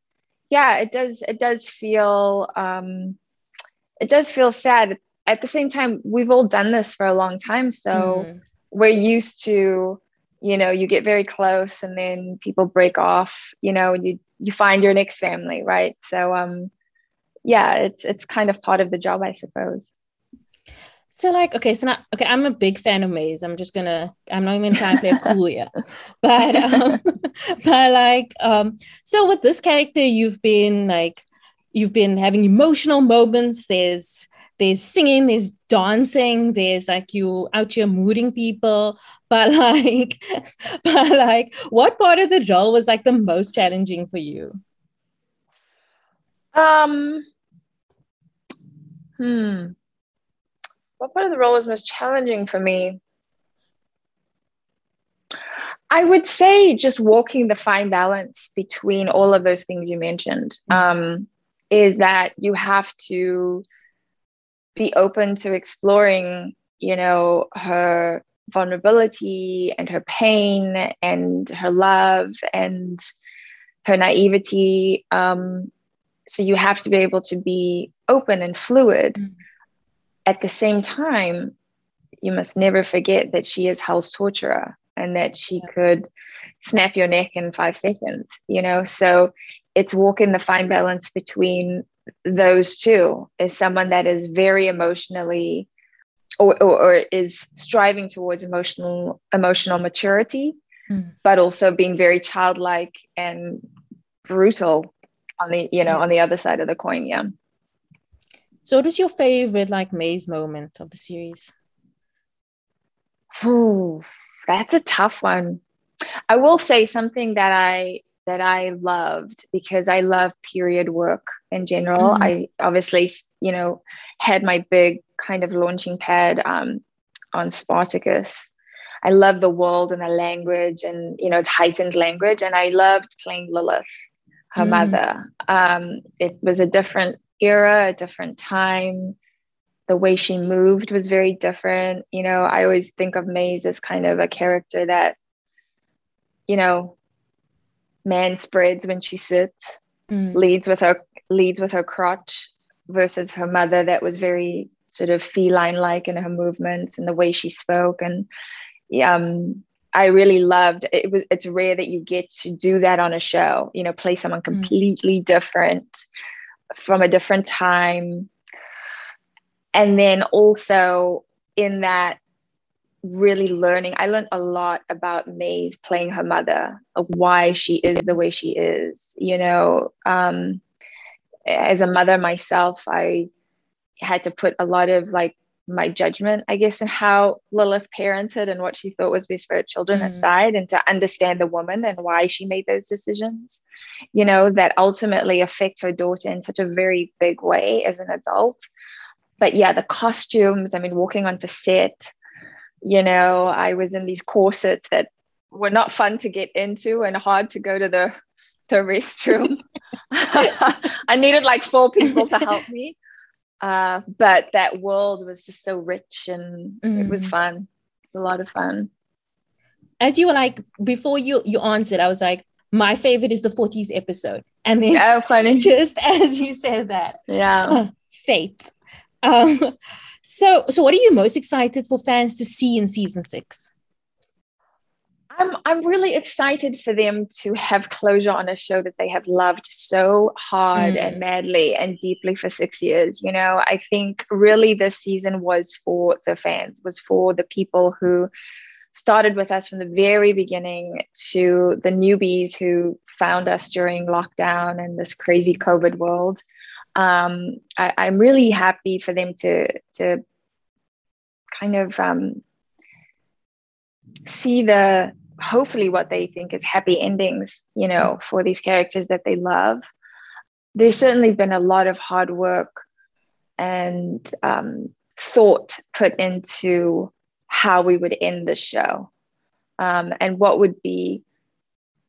yeah, it does it does feel um, it does feel sad. At the same time, we've all done this for a long time, so mm. we're used to you know you get very close and then people break off you know and you you find your next family right so um yeah it's it's kind of part of the job i suppose so like okay so now okay i'm a big fan of maze i'm just gonna i'm not even trying to play cool yet but um but like um so with this character you've been like you've been having emotional moments there's there's singing, there's dancing, there's like you out here mooting people. But like, but like, what part of the role was like the most challenging for you? Um, hmm. What part of the role was most challenging for me? I would say just walking the fine balance between all of those things you mentioned. Mm-hmm. Um, is that you have to be open to exploring, you know, her vulnerability and her pain and her love and her naivety. Um, so you have to be able to be open and fluid. Mm. At the same time, you must never forget that she is Hell's torturer and that she could snap your neck in five seconds, you know? So it's walking the fine balance between those two is someone that is very emotionally or, or, or is striving towards emotional emotional maturity mm. but also being very childlike and brutal on the you know on the other side of the coin yeah so what is your favorite like maze moment of the series Ooh, that's a tough one i will say something that i that I loved because I love period work in general. Mm-hmm. I obviously, you know, had my big kind of launching pad um, on Spartacus. I love the world and the language and, you know, it's heightened language. And I loved playing Lilith, her mm. mother. Um, it was a different era, a different time. The way she moved was very different. You know, I always think of Maze as kind of a character that, you know, man spreads when she sits, mm. leads with her leads with her crotch versus her mother that was very sort of feline like in her movements and the way she spoke and um I really loved it was it's rare that you get to do that on a show you know play someone mm. completely mm. different from a different time and then also in that really learning. I learned a lot about Maze playing her mother, why she is the way she is. You know, um, as a mother myself, I had to put a lot of like my judgment, I guess, in how Lilith parented and what she thought was best for her children mm. aside, and to understand the woman and why she made those decisions, you know, that ultimately affect her daughter in such a very big way as an adult. But yeah, the costumes, I mean, walking onto set, you know i was in these corsets that were not fun to get into and hard to go to the the restroom i needed like four people to help me uh, but that world was just so rich and mm. it was mm. fun it's a lot of fun as you were like before you you answered i was like my favorite is the 40s episode and then oh, funny. just as you said that yeah oh, it's fate um so, so what are you most excited for fans to see in season six? I'm I'm really excited for them to have closure on a show that they have loved so hard mm. and madly and deeply for six years. You know, I think really this season was for the fans, was for the people who started with us from the very beginning to the newbies who found us during lockdown and this crazy COVID world um, I, am really happy for them to to kind of um, see the hopefully what they think is happy endings, you know, for these characters that they love. There's certainly been a lot of hard work and um, thought put into how we would end the show um, and what would be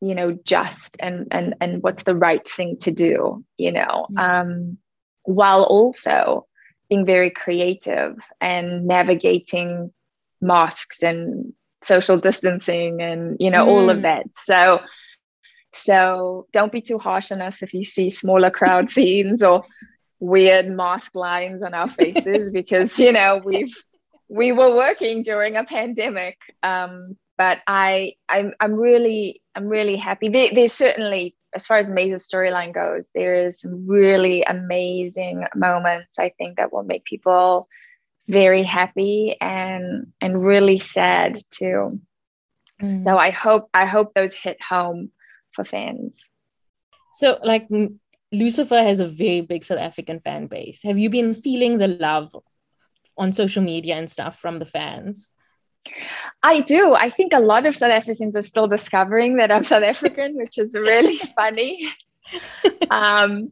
you know just and and and what's the right thing to do you know mm-hmm. um, while also being very creative and navigating masks and social distancing and you know mm. all of mm. that so so don't be too harsh on us if you see smaller crowd scenes or weird mask lines on our faces because you know we've we were working during a pandemic um, but I I'm I'm really I'm really happy. There, there's certainly as far as Maze's storyline goes, there is some really amazing moments I think that will make people very happy and and really sad too. Mm. So I hope I hope those hit home for fans. So like Lucifer has a very big South African fan base. Have you been feeling the love on social media and stuff from the fans? I do. I think a lot of South Africans are still discovering that I'm South African, which is really funny. Um,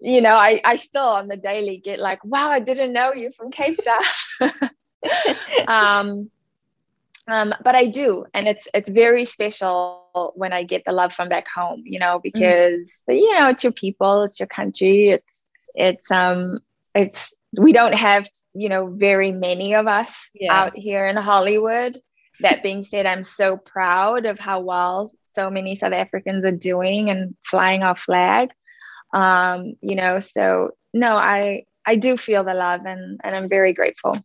you know, I, I still on the daily get like, wow, I didn't know you from Cape Town. um, um, but I do, and it's it's very special when I get the love from back home. You know, mm. because mm. you know it's your people, it's your country, it's it's um it's we don't have you know very many of us yeah. out here in hollywood that being said i'm so proud of how well so many south africans are doing and flying our flag um you know so no i i do feel the love and and i'm very grateful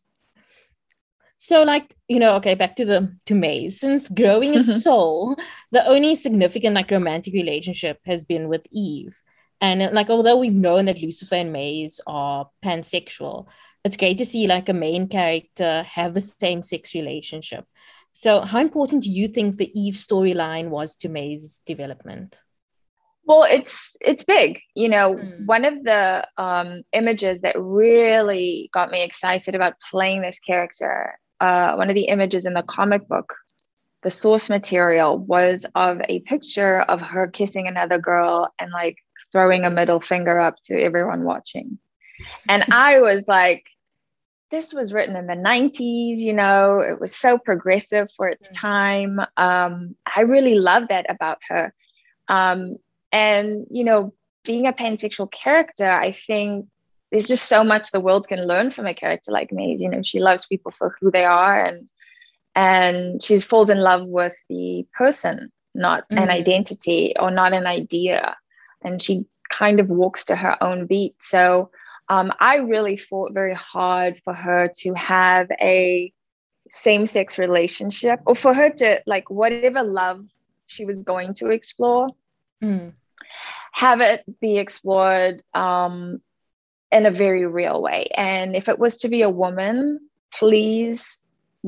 so like you know okay back to the to since growing a mm-hmm. soul the only significant like romantic relationship has been with eve and like, although we've known that Lucifer and Maze are pansexual, it's great to see like a main character have a same sex relationship. So, how important do you think the Eve storyline was to Maze's development? Well, it's it's big. You know, mm. one of the um, images that really got me excited about playing this character, uh, one of the images in the comic book, the source material was of a picture of her kissing another girl and like throwing a middle finger up to everyone watching. And I was like, this was written in the 90s, you know, it was so progressive for its time. Um, I really love that about her. Um, and, you know, being a pansexual character, I think there's just so much the world can learn from a character like Maze. You know, she loves people for who they are and and she falls in love with the person, not mm-hmm. an identity or not an idea and she kind of walks to her own beat. So um, I really fought very hard for her to have a same sex relationship or for her to, like, whatever love she was going to explore, mm. Have it be explored um, in a very real way. And if it was to be a woman, please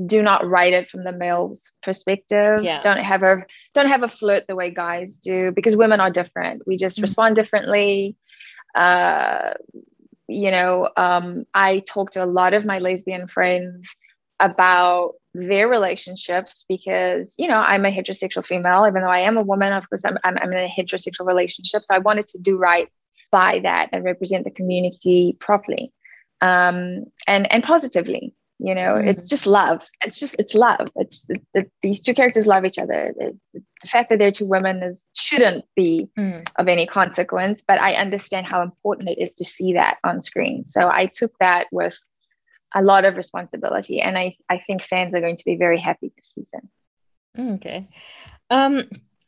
do not write it from the male's perspective yeah. don't have a don't have a flirt the way guys do because women are different we just mm-hmm. respond differently uh, you know um, i talk to a lot of my lesbian friends about their relationships because you know i'm a heterosexual female even though i am a woman of course i'm, I'm, I'm in a heterosexual relationship. So i wanted to do right by that and represent the community properly um, and and positively you know mm. it's just love. It's just it's love. It's it, these two characters love each other. The, the, fact that they're two women is shouldn't be mm. of any consequence but i understand how important it is to see that on screen. So i took that with a lot of responsibility and i i think fans are going to be very happy this season. Okay. Um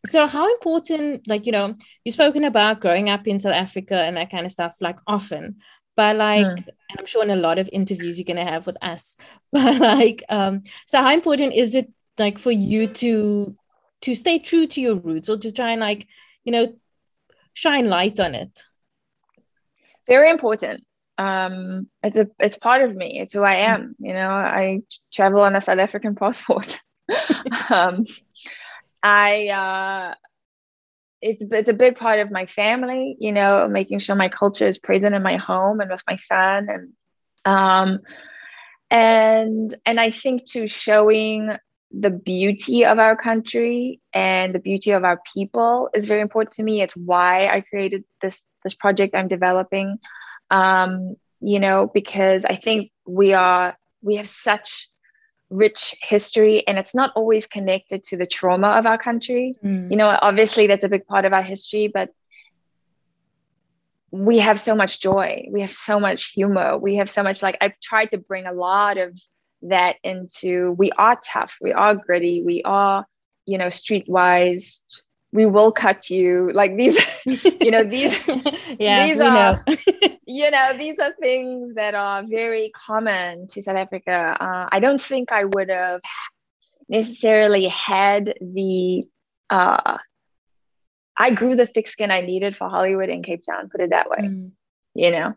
so how important like you know you've spoken about growing up in south africa and that kind of stuff like often but like mm. and i'm sure in a lot of interviews you're going to have with us but like um so how important is it like for you to to stay true to your roots or to try and like you know shine light on it? Very important um it's a it's part of me it's who i am you know i travel on a south african passport um i uh it's it's a big part of my family you know making sure my culture is present in my home and with my son and um and and i think to showing the beauty of our country and the beauty of our people is very important to me. It's why I created this this project I'm developing. Um, you know, because I think we are we have such rich history and it's not always connected to the trauma of our country. Mm. You know, obviously that's a big part of our history, but we have so much joy. We have so much humor. We have so much like I've tried to bring a lot of that into we are tough, we are gritty, we are, you know, streetwise. We will cut you like these, you know, these, yeah, these are, know. you know, these are things that are very common to South Africa. Uh, I don't think I would have necessarily had the, uh, I grew the thick skin I needed for Hollywood in Cape Town, put it that way. Mm. You know,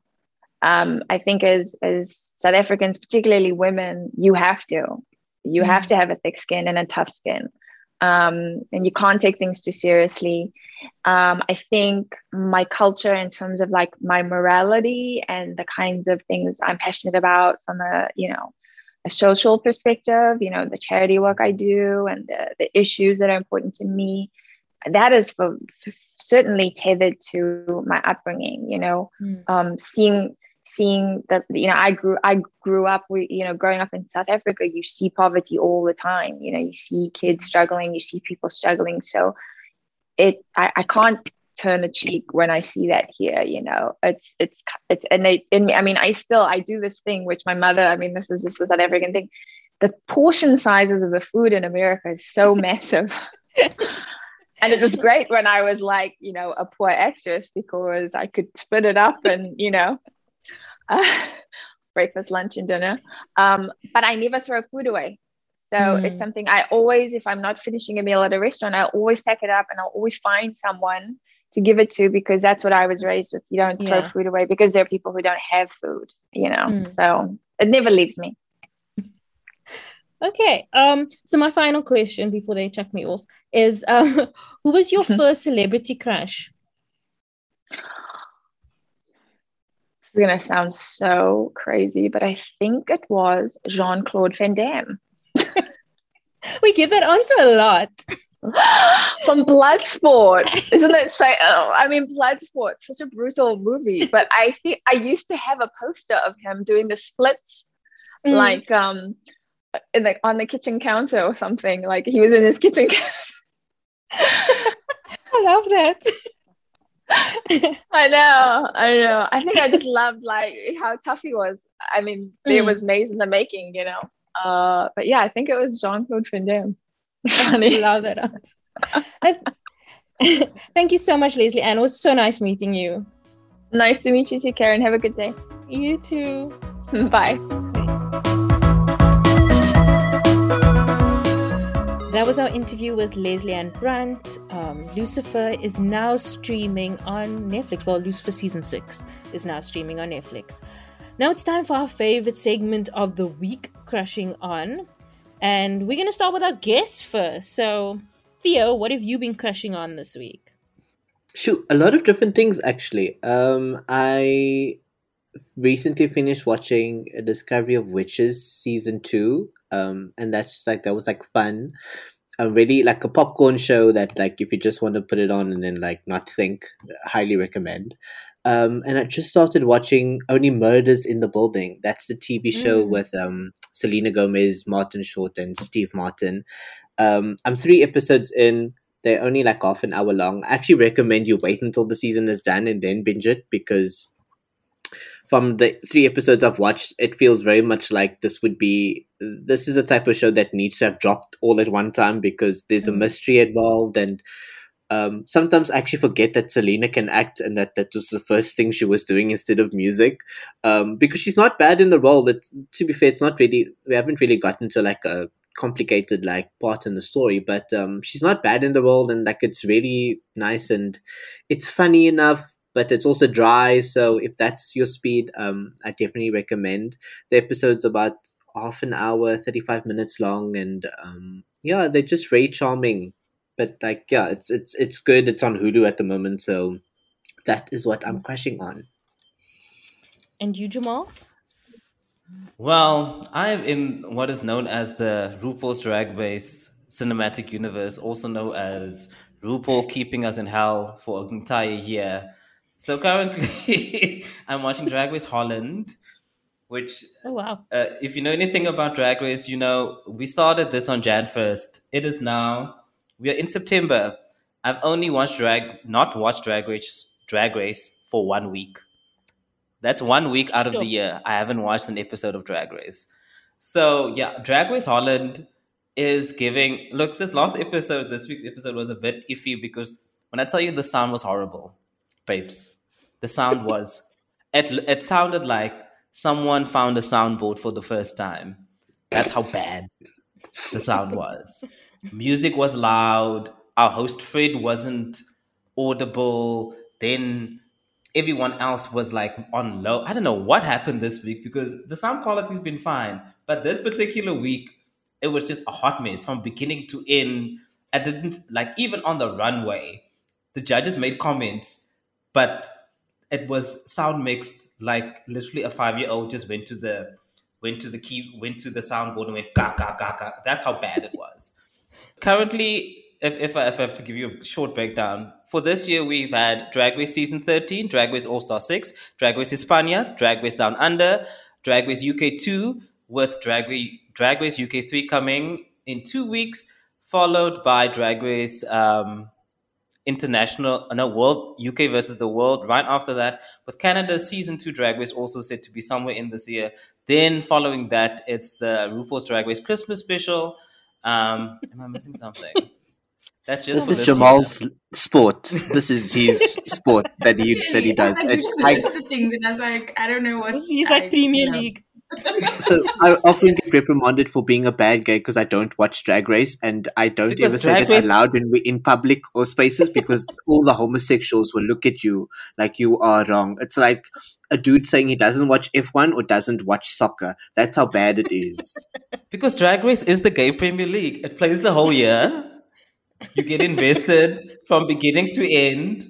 um, I think as as South Africans, particularly women, you have to you mm. have to have a thick skin and a tough skin, um, and you can't take things too seriously. Um, I think my culture, in terms of like my morality and the kinds of things I'm passionate about from a you know a social perspective, you know the charity work I do and the, the issues that are important to me that is for, for certainly tethered to my upbringing you know? Mm. um, seeing seeing that you know i grew i grew up you know growing up in south africa you see poverty all the time you know you see kids struggling you see people struggling. So it i, I can't turn a cheek when i see that here you know it's it's it's innate in me i mean i still i do this thing which my mother i mean this is just the south african thing the portion sizes of the food in america is so massive and it was great when I was like, you know, a poor actress because I could split it up and, you know, uh, breakfast, lunch, and dinner. Um, but I never throw food away. So mm. it's something I always, if I'm not finishing a meal at a restaurant, I always pack it up and I'll always find someone to give it to because that's what I was raised with. You don't throw food away because there are people who don't have food, you know. Mm. So it never leaves me. Okay. Um. So my final question before they check me off is, um, who was your first celebrity crush? This is gonna sound so crazy, but I think it was Jean Claude Van Damme. we give that answer a lot. From Bloodsport, isn't it? So, oh, I mean, Bloodsport, such a brutal movie. But I think I used to have a poster of him doing the splits, mm. like um, in the, on the kitchen counter or something. Like he was in his kitchen. I love that. I know, I know. I think I just loved like how tough he was. I mean, mm. it was Maze in the making, you know. Uh, but yeah, I think it was Jean Claude Van Damme. Funny. I love that. Thank you so much, Lesley-Ann. It was so nice meeting you. Nice to meet you too, Karen. Have a good day. You too. Bye. That was our interview with Lesley-Ann Brandt. Um, Lucifer is now streaming on Netflix. Well, Lucifer season six is now streaming on Netflix. Now it's time for our favorite segment of the week, Crushing On. And we're going to start with our guest first. So, Theo, what have you been crushing on this week? Shoot, a lot of different things actually. Um, I recently finished watching a Discovery of Witches season two um and that's like that was like fun a really like a popcorn show that like if you just want to put it on and then like not think highly recommend. Um and i just started watching only murders in the building. That's the tv show mm. with um selena gomez martin short and steve martin. Um i'm three episodes in. They're only like half an hour long. I actually recommend you wait until the season is done and then binge it because from the three episodes I've watched, it feels very much like this would be this is a type of show that needs to have dropped all at one time because there's a mm. mystery involved and um, sometimes I actually forget that Selena can act and that that was the first thing she was doing instead of music um, because she's not bad in the role. That to be fair, it's not really we haven't really gotten to like a complicated like part in the story, but um, she's not bad in the role and like it's really nice and it's funny enough but it's also dry. So if that's your speed, um, I definitely recommend. The episode's about half an hour, 35 minutes long, and um, yeah, they're just very charming. But like, yeah, it's it's it's good. It's on Hulu at the moment, so that is what I'm crashing on. And you, Jamal? Well, I'm in what is known as the RuPaul's Drag Race cinematic universe, also known as RuPaul keeping us in hell for an entire year. So currently, I'm watching Drag Race Holland, which, Oh wow. uh, if you know anything about Drag Race, you know we started this on Jan 1st. It is now, we are in September. I've only watched Drag, not watched Drag Race, Drag Race for one week. That's one week out of the year. I haven't watched an episode of Drag Race. So yeah, Drag Race Holland is giving. Look, this last episode, this week's episode was a bit iffy because when I tell you the sound was horrible, babes, the sound was. It it sounded like someone found a soundboard for the first time. That's how bad the sound was. Music was loud. Our host Fred wasn't audible. Then everyone else was like on low. I don't know what happened this week because the sound quality's been fine, but this particular week it was just a hot mess from beginning to end. I didn't like even on the runway. The judges made comments, but it was sound mixed like literally a five year old just went to the went to the key went to the soundboard and went ga ga ga ga. That's how bad it was. Currently, if, if, I, if I have to give you a short breakdown, for this year we've had Drag Race Season 13, Drag Race All Star 6, Drag Race Hispania, Drag Race Down Under, Drag Race UK 2, with Drag Race, Drag Race UK 3 coming in two weeks, followed by Drag Race um, International, uh, no, World, UK versus the World right after that, with Canada's Season 2 Drag Race also said to be somewhere in this year. Then following that, it's the RuPaul's Drag Race Christmas special. Um, am I missing something? That's just This is year. Jamal's sport. This is his sport that he that he does. I was like, you It's- I- things, and I was like, I don't know what. He's like I- Premier you know. League. So I often get reprimanded for being a bad guy because I don't watch Drag Race and I don't Because ever say Drag that Race- loud when we're in public or spaces because all the homosexuals will look at you like you are wrong. It's like a dude saying he doesn't watch F1 or doesn't watch soccer. That's how bad it is. Because Drag Race is the gay Premier League. It plays the whole year. You get invested from beginning to end.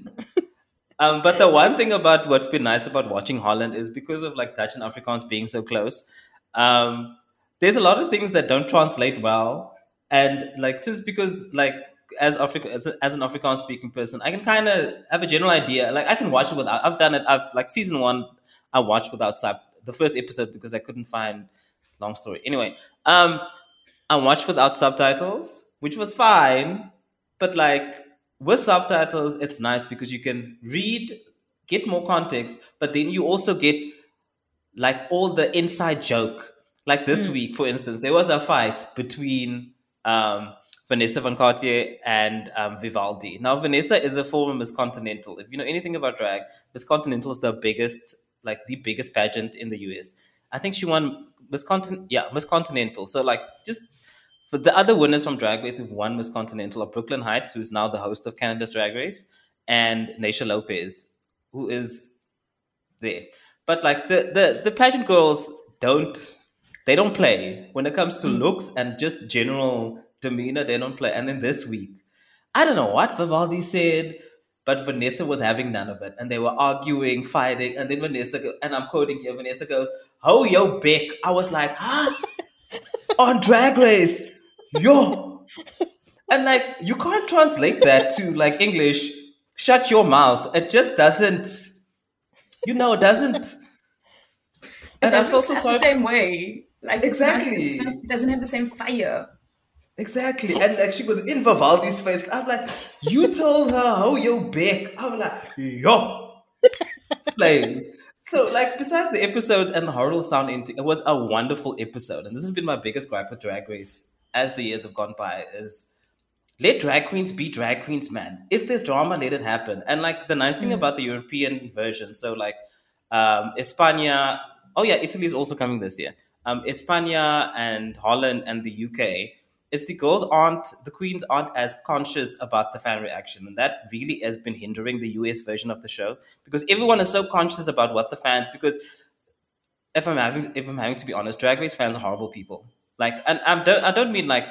Um, but the one thing about what's been nice about watching Holland is because of like Dutch and Afrikaans being so close, um, there's a lot of things that don't translate well. And like since because like as Africa as, as an Afrikaans speaking person, I can kind of have a general idea. Like I can watch it without. I've done it. I've like season one. I watched without sub the first episode because I couldn't find. Long story. Anyway, um, I watched without subtitles, which was fine. But like with subtitles, it's nice because you can read, get more context, but then you also get like all the inside joke. Like this week, for instance, there was a fight between um, Vanessa Van Cartier and um, Vivaldi. Now, Vanessa is a former Miss Continental. If you know anything about drag, Miss Continental is the biggest, like the biggest pageant in the US. I think she won Miss Continental. Yeah, Miss Continental. So like just for the other winners from Drag Race who've won Miss Continental are Brooklyn Hytes, who's now the host of Canada's Drag Race, and Naysha Lopez, who is there. But like the the the pageant girls don't they don't play when it comes to hmm. looks and just general demeanor. They don't play. And then this week, I don't know what Vivaldi said, but Vanessa was having none of it, and they were arguing, fighting, and then Vanessa and I'm quoting here. Vanessa goes, "Oh yo, Beck." I was like, "Huh." on Drag Race. Yo. And like you can't translate that to like English. Shut your mouth. It just doesn't you know, it doesn't It doesn't feel so sorry the same way. Like it's not- Exactly. it's not- it doesn't have the same fire. Exactly. And like she was in Vivaldi's face. I'm like, you told her how you big. I'm like, yo. Flames. So like besides the episode and the horrible sound it was a wonderful episode. And this has been my biggest gripe with Drag Race as the years have gone by is let drag queens be drag queens, man. If there's drama, let it happen. And like the nice thing about the European version, so like um España, oh yeah, Italy is also coming this year. Um España and Holland and the UK is the girls aren't the queens aren't as conscious about the fan reaction. And that really has been hindering the US version of the show because everyone is so conscious about what the fans because if I'm having if I'm having to be honest, drag race fans are horrible people. Like and I don't I don't mean like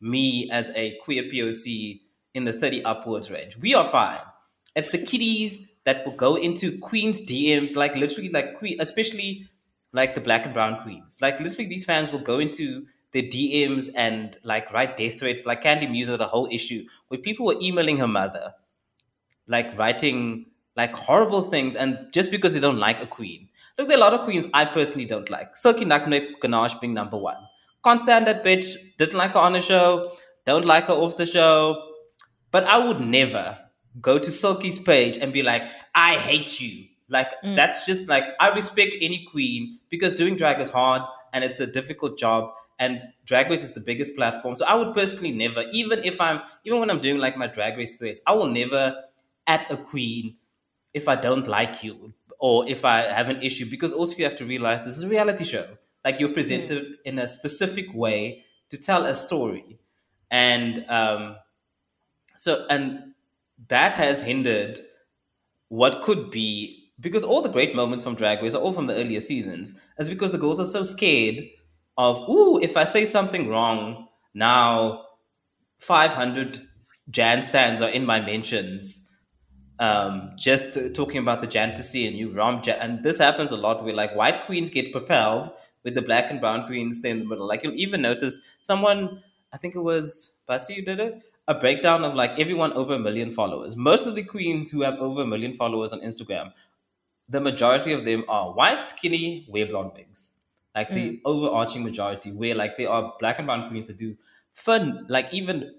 me as a queer POC in the 30 upwards range. We are fine. It's the kiddies that will go into Queen's DMs, like literally like Queen, especially like the black and brown queens. Like literally, these fans will go into their DMs and like write death threats. Like Candy Muse a whole issue where people were emailing her mother, like writing like horrible things, and just because they don't like a queen. Look, there are a lot of queens I personally don't like. Silky Nutmeg Ganache being number one. Can't stand that bitch. Didn't like her on the show. Don't like her off the show. But I would never go to Silky's page and be like, I hate you. Like Mm. that's just like I respect any queen because doing drag is hard and it's a difficult job and drag race is the biggest platform. So I would personally never, even if I'm even when I'm doing like my drag race threads, I will never at a queen if I don't like you or if I have an issue because also you have to realize this is a reality show. Like you're presented in a specific way to tell a story. And um so and that has hindered what could be because all the great moments from Drag Race are all from the earlier seasons, is because the girls are so scared of, ooh, if I say something wrong, now 500 Jan stands are in my mentions. Um, just talking about the Jan Jantasy and you Rom Jan, and this happens a lot where like white queens get propelled with the black and brown queens stay in the middle. Like you'll even notice someone, I think it was Bussy who did it, a breakdown of like everyone over a million followers. Most of the queens who have over a million followers on Instagram the majority of them are white, skinny, wear blonde wigs. Like the mm. overarching majority, where like there are black and brown queens that do fun, like even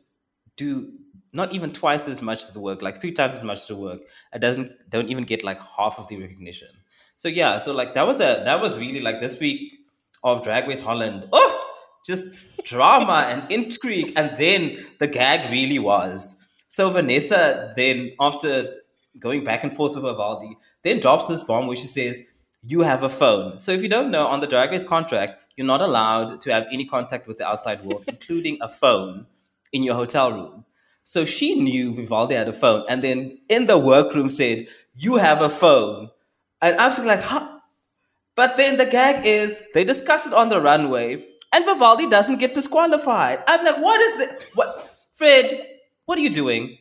do not even twice as much of the work, like three times as much of the work. It doesn't don't even get like half of the recognition. So yeah, so like that was a that was really like this week of Drag Race Holland. Oh, just drama and intrigue, and then the gag really was. So Vanessa then after going back and forth with Vivaldi, then drops this bomb where she says, You have a phone. So if you don't know, on the Drag Race contract, you're not allowed to have any contact with the outside world, including a phone in your hotel room. So she knew Vivaldi had a phone, and then in the workroom said, You have a phone. And I was like, huh? But then the gag is they discuss it on the runway, and Vivaldi doesn't get disqualified. I'm like, what is this? What Fred, what are you doing?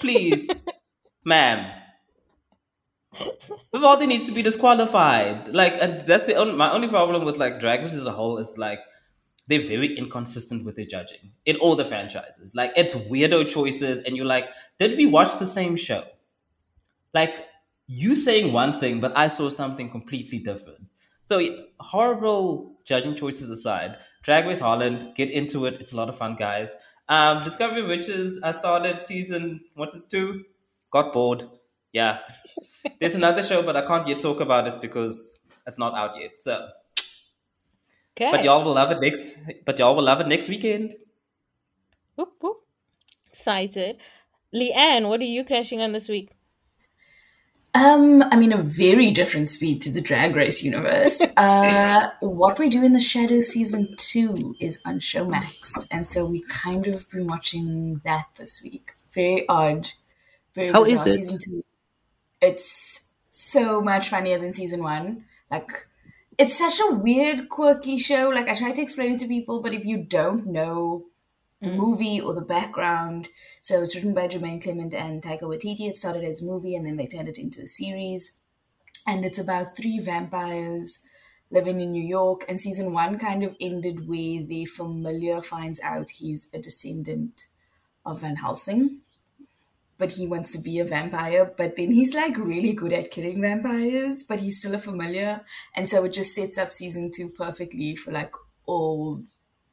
Please. Ma'am. Vivaldi needs to be disqualified. Like, and that's the only, my only problem with like Drag Race as a whole is like they're very inconsistent with their judging in all the franchises. Like, it's weirdo choices, and you're like, did we watch the same show? Like, you saying one thing, but I saw something completely different. So, horrible judging choices aside, Drag Race Holland, get into it. It's a lot of fun, guys. Um, Discovery Witches, I started season, what's it, two? Got bored. Yeah. There's another show, but I can't yet talk about it because it's not out yet. So, Okay. but y'all will love it next. But y'all will love it next weekend. Whoop, whoop. Excited. Leanne, what are you crashing on this week? Um, I mean, a very different speed to the Drag Race universe. Uh, what we do in the Shadow season two is on Showmax, and so we kind of been watching that this week. Very odd, very How is it? season two. It's so much funnier than season one. Like, it's such a weird, quirky show. Like, I try to explain it to people, but if you don't know the mm. movie or the background. So it's written by Jermaine Clement and Taika Waititi. It started as a movie and then they turned it into a series. And it's about three vampires living in New York. And season one kind of ended where the familiar finds out he's a descendant of Van Helsing. But he wants to be a vampire, but then he's like really good at killing vampires, but he's still a familiar. And so it just sets up season two perfectly for like all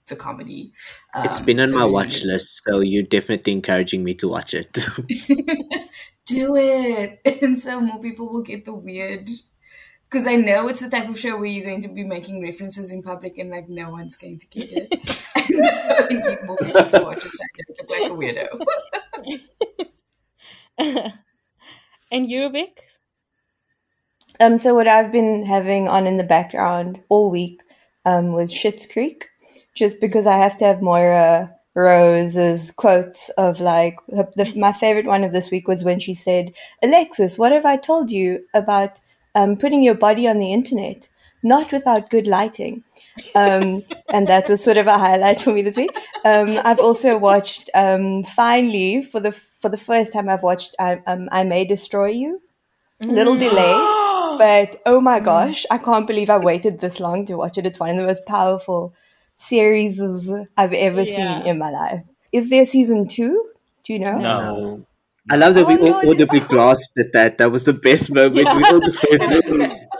the comedy—it's been on so my really watch list, so you're definitely encouraging me to watch it. do it. And so more people will get the weird because i know it's the type of show where you're going to be making references in public and like no one's going to get it. And so i need more people to watch it so i don't look like a weirdo. And Eurobic? Um, so what I've been having on in the background all week um, was Schitt's Creek, just because I have to have Moira Rose's quotes of like her, the, my favorite one of this week was when she said, "Alexis, what have I told you about um, putting your body on the internet? Not without good lighting." Um, and that was sort of a highlight for me this week. Um, I've also watched um, finally for the for the first time I've watched I, um, I May Destroy You. Little delay. but oh my gosh, I can't believe I waited this long to watch it. It's one of the most powerful series I've ever Yeah. seen in my life. Is there season two? Do you know? No. I love that we Oh, all no, audibly grasped at that. That was the best moment. We all just went,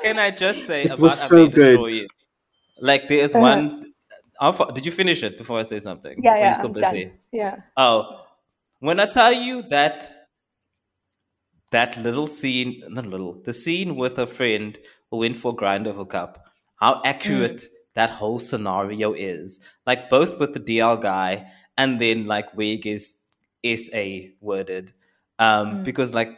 Can I just say It about was so May good. Destroy Like there is Uh-huh. one. How far, did you finish it before I say something? Yeah, Or yeah, still I'm busy? done. Yeah. Oh, when I tell you that that little scene, not little, the scene with a friend who went for Grindr hookup, how accurate that whole scenario is. Like both with the DL guy and then like where it gets SA worded. Um, because like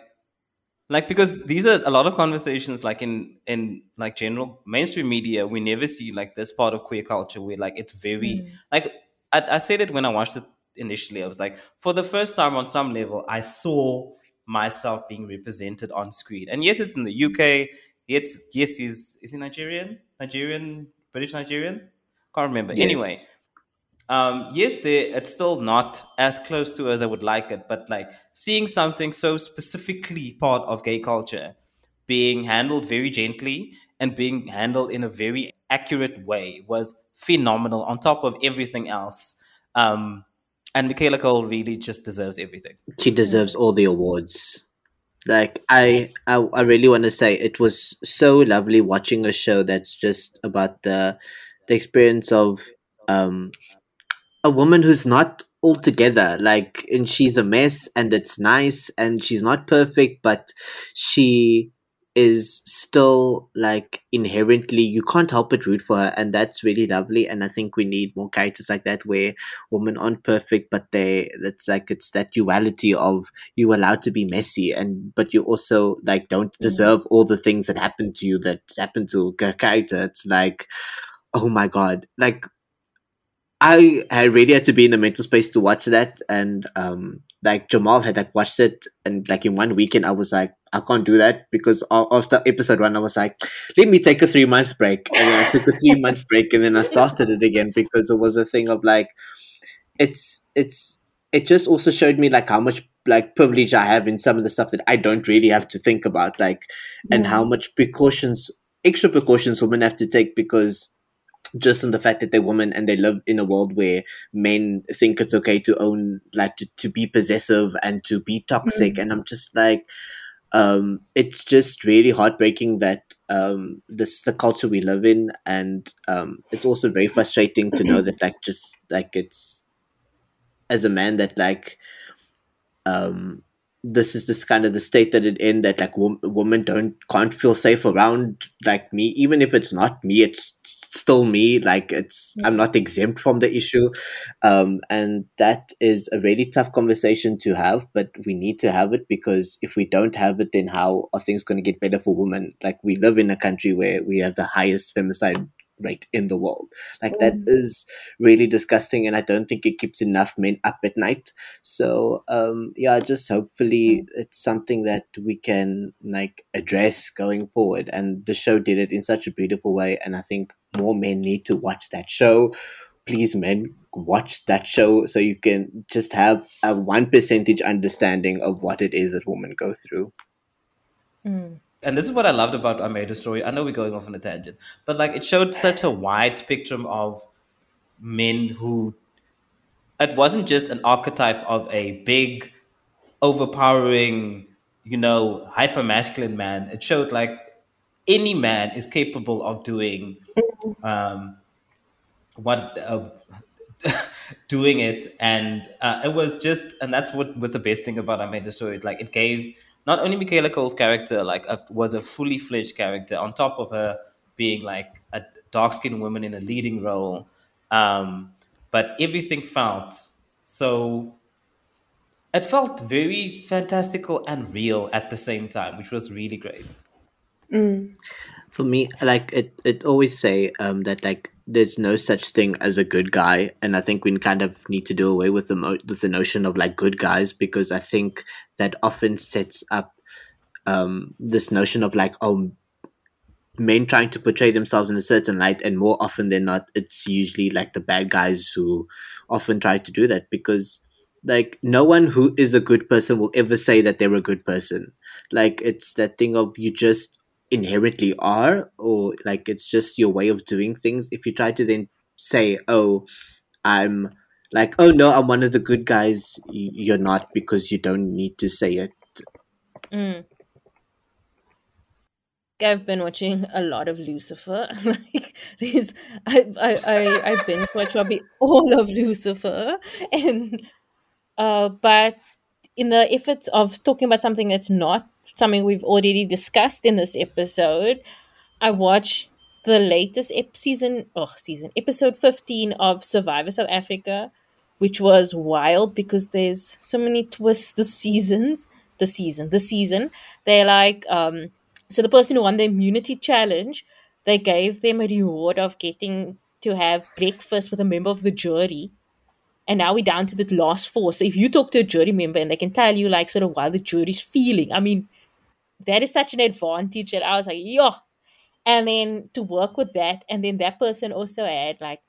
like because these are a lot of conversations like in in like general mainstream media we never see like this part of queer culture where like it's very like I, I said it when i watched it initially i was like for the first time on some level i saw myself being represented on screen and yes it's in the uk it's yes he's is he nigerian nigerian british nigerian can't remember anyway Yes. um yes they it's still not as close to as i would like it but like seeing something so specifically part of gay culture being handled very gently and being handled in a very accurate way was phenomenal on top of everything else um and michaela coel really just deserves everything she deserves all the awards. Like I, I, I really want to say it was so lovely watching a show that's just about the, the experience of um, a woman who's not all together. Like, and she's a mess, and it's nice, and she's not perfect, but she is still like inherently you can't help but root for her and that's really lovely and i think we need more characters like that where women aren't perfect but they that's like it's that duality of you allowed to be messy and but you also like don't mm. deserve all the things that happen to you that happen to a character. It's like oh my god. Like I I really had to be in the mental space to watch that, and um, like Jamal had like watched it, and like in one weekend, I was like, I can't do that because after episode one, I was like, let me take a three month break, and then I took a three month break, and then I started it again because it was a thing of like, it's it's it just also showed me like how much like privilege I have in some of the stuff that I don't really have to think about, like, and how much precautions, extra precautions women have to take because just in the fact that they're women and they live in a world where men think it's okay to own like to, to be possessive and to be toxic. And i'm just like um it's just really heartbreaking that um this is the culture we live in and um it's also very frustrating to know that like just like it's as a man that like um this is this kind of the state that it in that like wom- women don't can't feel safe around like me. Even if it's not me it's still me. Like it's i'm not exempt from the issue. Um and that is a really tough conversation to have but we need to have it because if we don't have it then how are things going to get better for women? Like we live in a country where we have the highest femicide rate in the world. Like that mm. is really disgusting and i don't think it keeps enough men up at night. So um yeah just hopefully mm. it's something that we can like address going forward. And the show did it in such a beautiful way and i think more men need to watch that show. Please men watch that show so you can just have a one percentage understanding of what it is that women go through mm. And this is what I loved about Made a Story. I know we're going off on a tangent, but like it showed such a wide spectrum of men who it wasn't just an archetype of a big, overpowering, you know, hyper masculine man. It showed like any man is capable of doing um, what uh, doing it, and uh, it was just, and that's what was the best thing about Made a Story. Like it gave not only Michaela Coel's character like a, was a fully fledged character on top of her being like a dark skinned woman in a leading role, um, but everything felt so. It felt very fantastical and real at the same time, which was really great. for me like it it always say um that like there's no such thing as a good guy and i think we kind of need to do away with the mo- with the notion of like good guys because i think that often sets up um this notion of like oh men trying to portray themselves in a certain light and more often than not it's usually like the bad guys who often try to do that because like no one who is a good person will ever say that they're a good person. Like it's that thing of you just inherently are or like it's just your way of doing things if you try to then say oh i'm like oh no i'm one of the good guys you're not because you don't need to say it Mm. I've been watching a lot of Lucifer. like these, I I I I've been watching all of Lucifer, and uh, but in the efforts of talking about something that's not something we've already discussed in this episode, I watched the latest ep- season, oh season episode fifteen of Survivor South Africa, which was wild because there's so many twists the seasons, the season, the season. They're like um so the person who won the immunity challenge, they gave them a reward of getting to have breakfast with a member of the jury. And now we're down to the last four. So if you talk to a jury member and they can tell you like sort of how the jury's feeling, I mean, that is such an advantage that I was like, yo. And then to work with that, and then that person also had like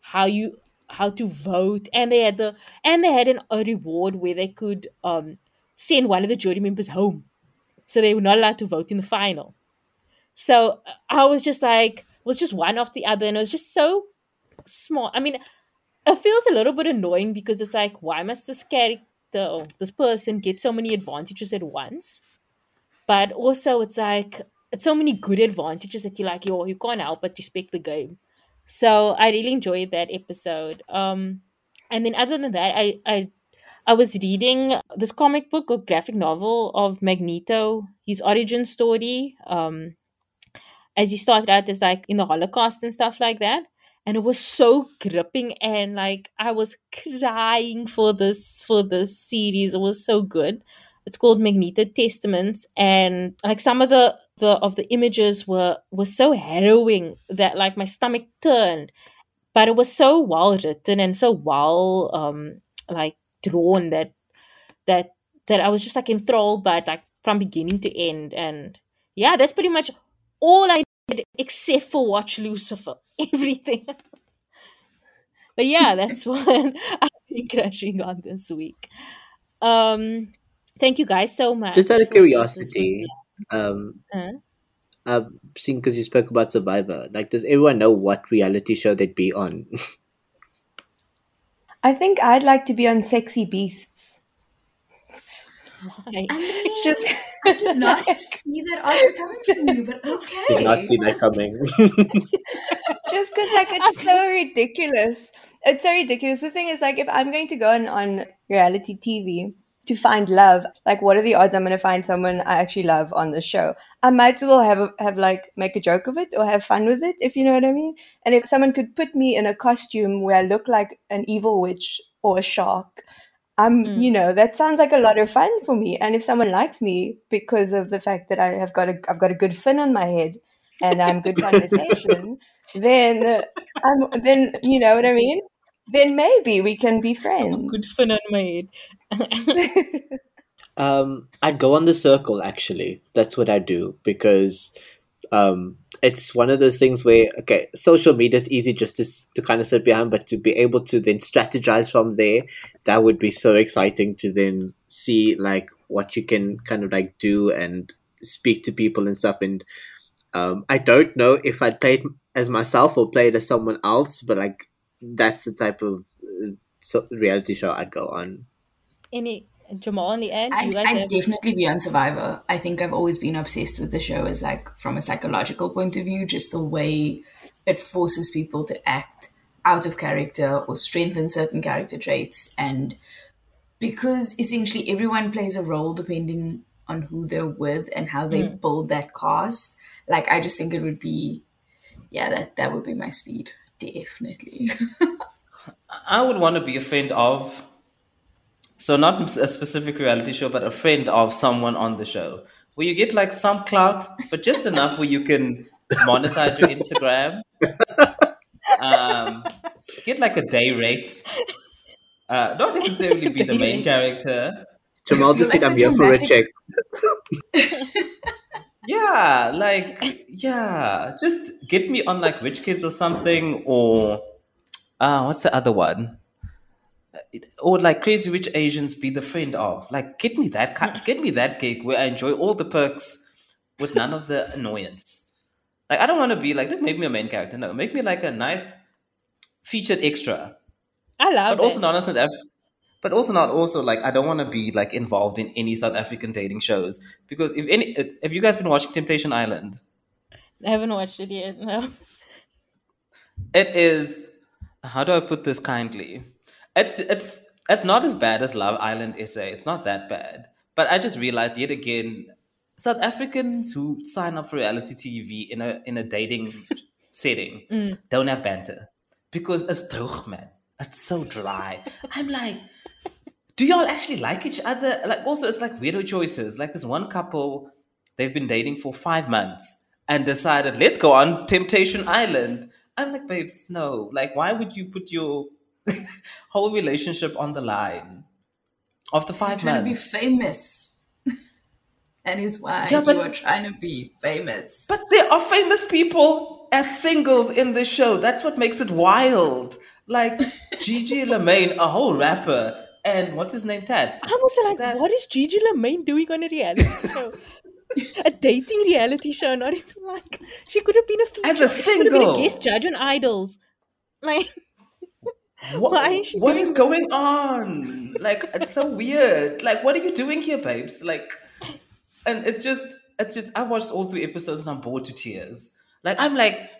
how you how to vote, and they had the and they had an, a reward where they could um send one of the jury members home so they were not allowed to vote in the final. So uh, I was just like, was just one after the other, and it was just so small. I mean, it feels a little bit annoying because it's like, why must this character or this person get so many advantages at once? But also, it's like it's so many good advantages that you're like, yo, you can't help but respect the game. So I really enjoyed that episode. Um, and then other than that, I I I was reading this comic book or graphic novel of Magneto, his origin story. Um, as he started out as like in the Holocaust and stuff like that. And it was so gripping and like I was crying for this for this series. It was so good. It's called Magneto Testaments and like some of the the of the images were were so harrowing that like my stomach turned. But it was so well written and so well um like drawn that that that I was just like enthralled by it, like from beginning to end. And yeah, that's pretty much all I except for watch Lucifer. Everything. but yeah, that's what I've been crashing on this week. Um thank you guys so much. just out of for this. This was curiosity um uh, uh seeing because you spoke about survivor like does everyone know what reality show they'd be on I think I'd like to be on Sexy Beasts. Why? I mean, Just I did not see that answer coming from you, but okay. did not see that coming just because like it's so ridiculous. It's so ridiculous. The thing is like if I'm going to go on, on reality TV to find love, like what are the odds I'm going to find someone I actually love on the show? I might as well have have like make a joke of it or have fun with it, if you know what I mean. And if someone could put me in a costume where I look like an evil witch or a shark, I'm, Mm. you know, that sounds like a lot of fun for me. And if someone likes me because of the fact that I have got a, I've got a good fin on my head and I'm good conversation, then uh, I'm, then you know what I mean. Then maybe we can be friends. Good fun on my head. Um, I'd go on the circle actually. That's what I do because um, it's one of those things where okay, social media is easy just to to kind of sit behind, but to be able to then strategize from there, that would be so exciting to then see like what you can kind of like do and speak to people and stuff. And um, I don't know if I'd play as myself or play as someone else, but like that's the type of uh, reality show I'd go on. Any Jamal in the end? I'd, you guys I'd have definitely be on Survivor. I think I've always been obsessed with the show as like from a psychological point of view, just the way it forces people to act out of character or strengthen certain character traits. And because essentially everyone plays a role depending on who they're with and how they mm. build that cast, like I just think it would be yeah, that that would be my speed. Definitely. I would want to be a friend of, so not a specific reality show, but a friend of someone on the show, where you get like some clout, but just enough where you can monetize your Instagram, um, get like a day rate, uh, not necessarily be the main character. Jamal just You said, like "I'm here for a check." Yeah, like yeah, just get me on like Rich Kids or something, or uh, what's the other one? Uh, or like Crazy Rich Asians, be the friend of. Like, get me that get me that gig where I enjoy all the perks with none of the annoyance. Like I don't want to be like make me a main character. No, make me like a nice featured extra. I love but also not a South Af- but also not also like I don't want to be like involved in any South African dating shows because if any uh, have you guys been watching Temptation Island? I haven't watched it yet. No. It is how do I put this kindly? It's it's it's not as bad as Love Island SA. It's not that bad. But I just realized yet again, South Africans who sign up for reality TV in a in a dating setting Mm. don't have banter because it's droog, man. It's so dry. I'm like, do y'all actually like each other? Like, also, it's like weirdo choices. Like this one couple, they've been dating for five months and decided, let's go on Temptation Island. I'm like, babes, no. Like, why would you put your whole relationship on the line after So you're five trying to be months? famous. that is why Yeah, but- you are trying to be famous. But there are famous people as singles in this show. That's what makes it wild. Like Gigi Lamayne, a whole rapper, and what's his name, Tats. I'm also like, That's- what is Gigi Lamayne doing on a reality show? a dating reality show, not even like she could have been a feature. As a she could have been a single. guest judge on Idols. Like What, Why is what is going on? Like it's so weird. Like what are you doing here, babes? Like and it's just it's just I watched all three episodes and I'm bored to tears. Like I'm like,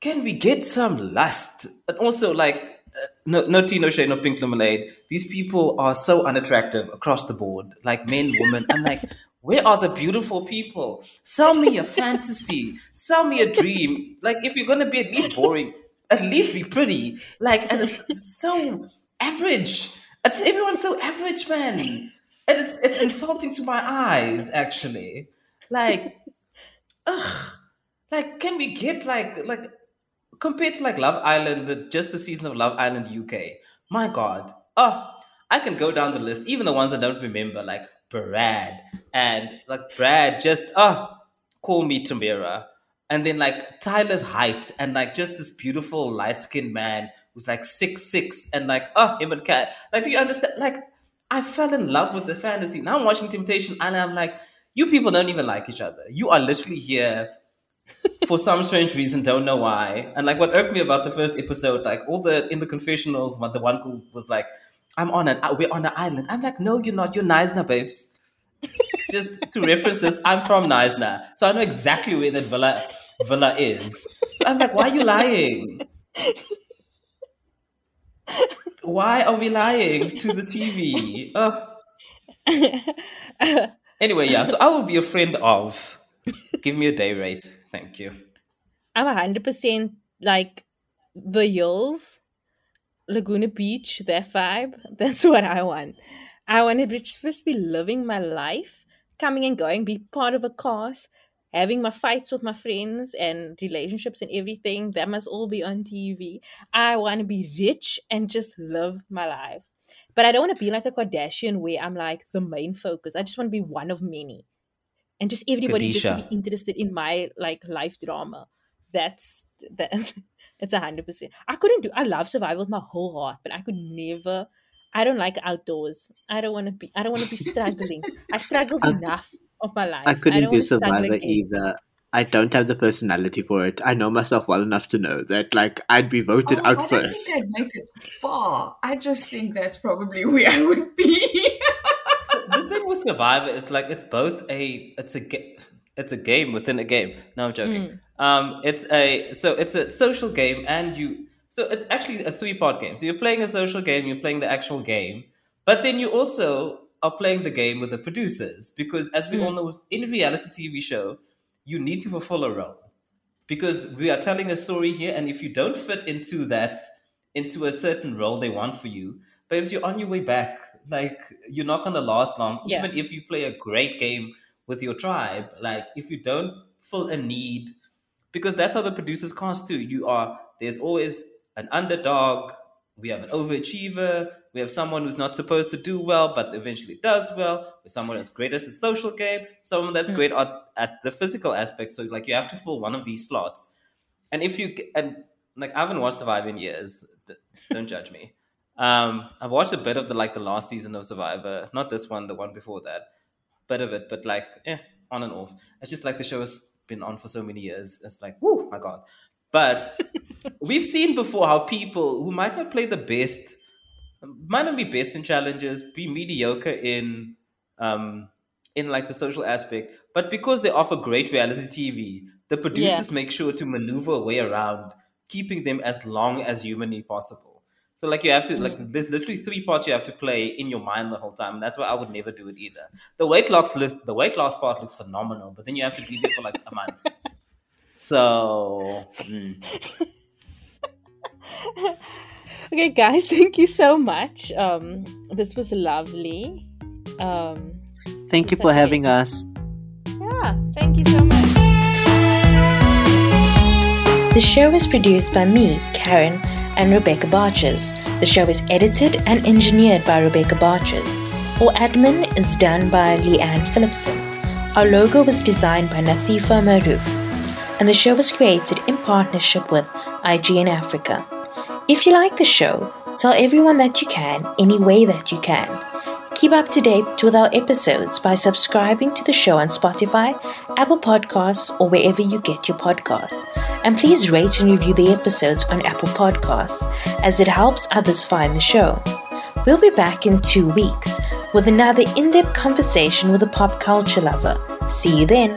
can we get some lust? And also like uh, no no tea, no shade, no pink lemonade. These people are so unattractive across the board. Like men, women. I'm like, where are the beautiful people? Sell me a fantasy. Sell me a dream. Like if you're gonna be at least boring, at least be pretty. Like and it's, so average. It's everyone's so average, man. And it's it's insulting to my eyes, actually. Like, ugh. Like, can we get like like compared to like Love Island, the just the season of Love Island UK? My God, oh, I can go down the list, even the ones I don't remember, like Brad and like Brad. Just oh, call me Tamira, and then like Tyler's height and like just this beautiful light skinned man who's like six six and like oh him and cat. Like, do you understand? Like, I fell in love with the fantasy. Now I'm watching Temptation and I'm like, you people don't even like each other. You are literally here for some strange reason, don't know why. And like what irked me about the first episode, like all the in the confessionals, what the one who was like, I'm on an we're on an island. I'm like, no, you're not. You're Knysna, babes. Just to reference this, I'm from Knysna, so I know exactly where that villa villa is. So I'm like, why are you lying? Why are we lying to the TV? Ugh. Anyway, yeah. So I will be a friend of. Give me a day rate, thank you. I'm hundred percent like the hills, Laguna Beach, that vibe. That's what I want. I want to to be living my life, coming and going, be part of a cast, having my fights with my friends and relationships and everything. That must all be on TV. I want to be rich and just live my life. But I don't want to be like a Kardashian where I'm like the main focus. I just want to be one of many. And just everybody just to be interested in my like life drama. That's that it's a hundred percent. I couldn't do I love survival with my whole heart, but I could never I don't like outdoors. I don't want to be I don't want to be struggling. I struggled I- enough of my life. I couldn't don't do Survivor either. I don't have the personality for it. I know myself well enough to know that, like, I'd be voted Oh, out I don't first. think I'd make it far. I just think that's probably where I would be. the thing with Survivor is like it's both a it's a ga- it's a game within a game. No, I'm joking. Um, it's a so it's a social game, and you so it's actually a three part game. So you're playing a social game, you're playing the actual game, but then you also are playing the game with the producers because, as we all hmm. know, in reality TV show, you need to fulfill a role because we are telling a story here, and if you don't fit into that into a certain role they want for you, babes, you're on your way back. Like you're not gonna last long, Yeah. even if you play a great game with your tribe. Like if you don't fill a need, because that's how the producers cast too. You are there's always an underdog. We have an overachiever. We have someone who's not supposed to do well, but eventually does well. With someone that's great at the social game, someone that's great at, at the physical aspect. So like you have to fill one of these slots. And if you and like I haven't watched Survivor in years, don't judge me. Um, I've watched a bit of the like the last season of Survivor, not this one, the one before that, bit of it, but like, eh, on and off. It's just like the show has been on for so many years. It's like, whoo, my god. But we've seen before how people who might not play the best, might not be best in challenges, be mediocre in um in like the social aspect, but because they offer great reality TV, the producers make sure to maneuver a way around keeping them as long as humanly possible. So like you have to like there's literally three parts you have to play in your mind the whole time. That's why I would never do it either. The weight loss list the weight loss part looks phenomenal, but then you have to be there for like a month. So mm. Okay, guys, thank you so much. Um, this was lovely. Um, Thank you for okay. having us. yeah, thank you so much. The show is produced by me, Karen, and Rebecca Barches. The show is edited and engineered by Rebecca Barches. Our admin is done by Leanne Phillipson. Our logo was designed by Nathifa Maroof. And the show was created in partnership with IGN Africa. If you like the show, tell everyone that you can, any way that you can. Keep up to date with our episodes by subscribing to the show on Spotify, Apple Podcasts, or wherever you get your podcasts. And please rate and review the episodes on Apple Podcasts, as it helps others find the show. We'll be back in two weeks with another in depth conversation with a pop culture lover. See you then.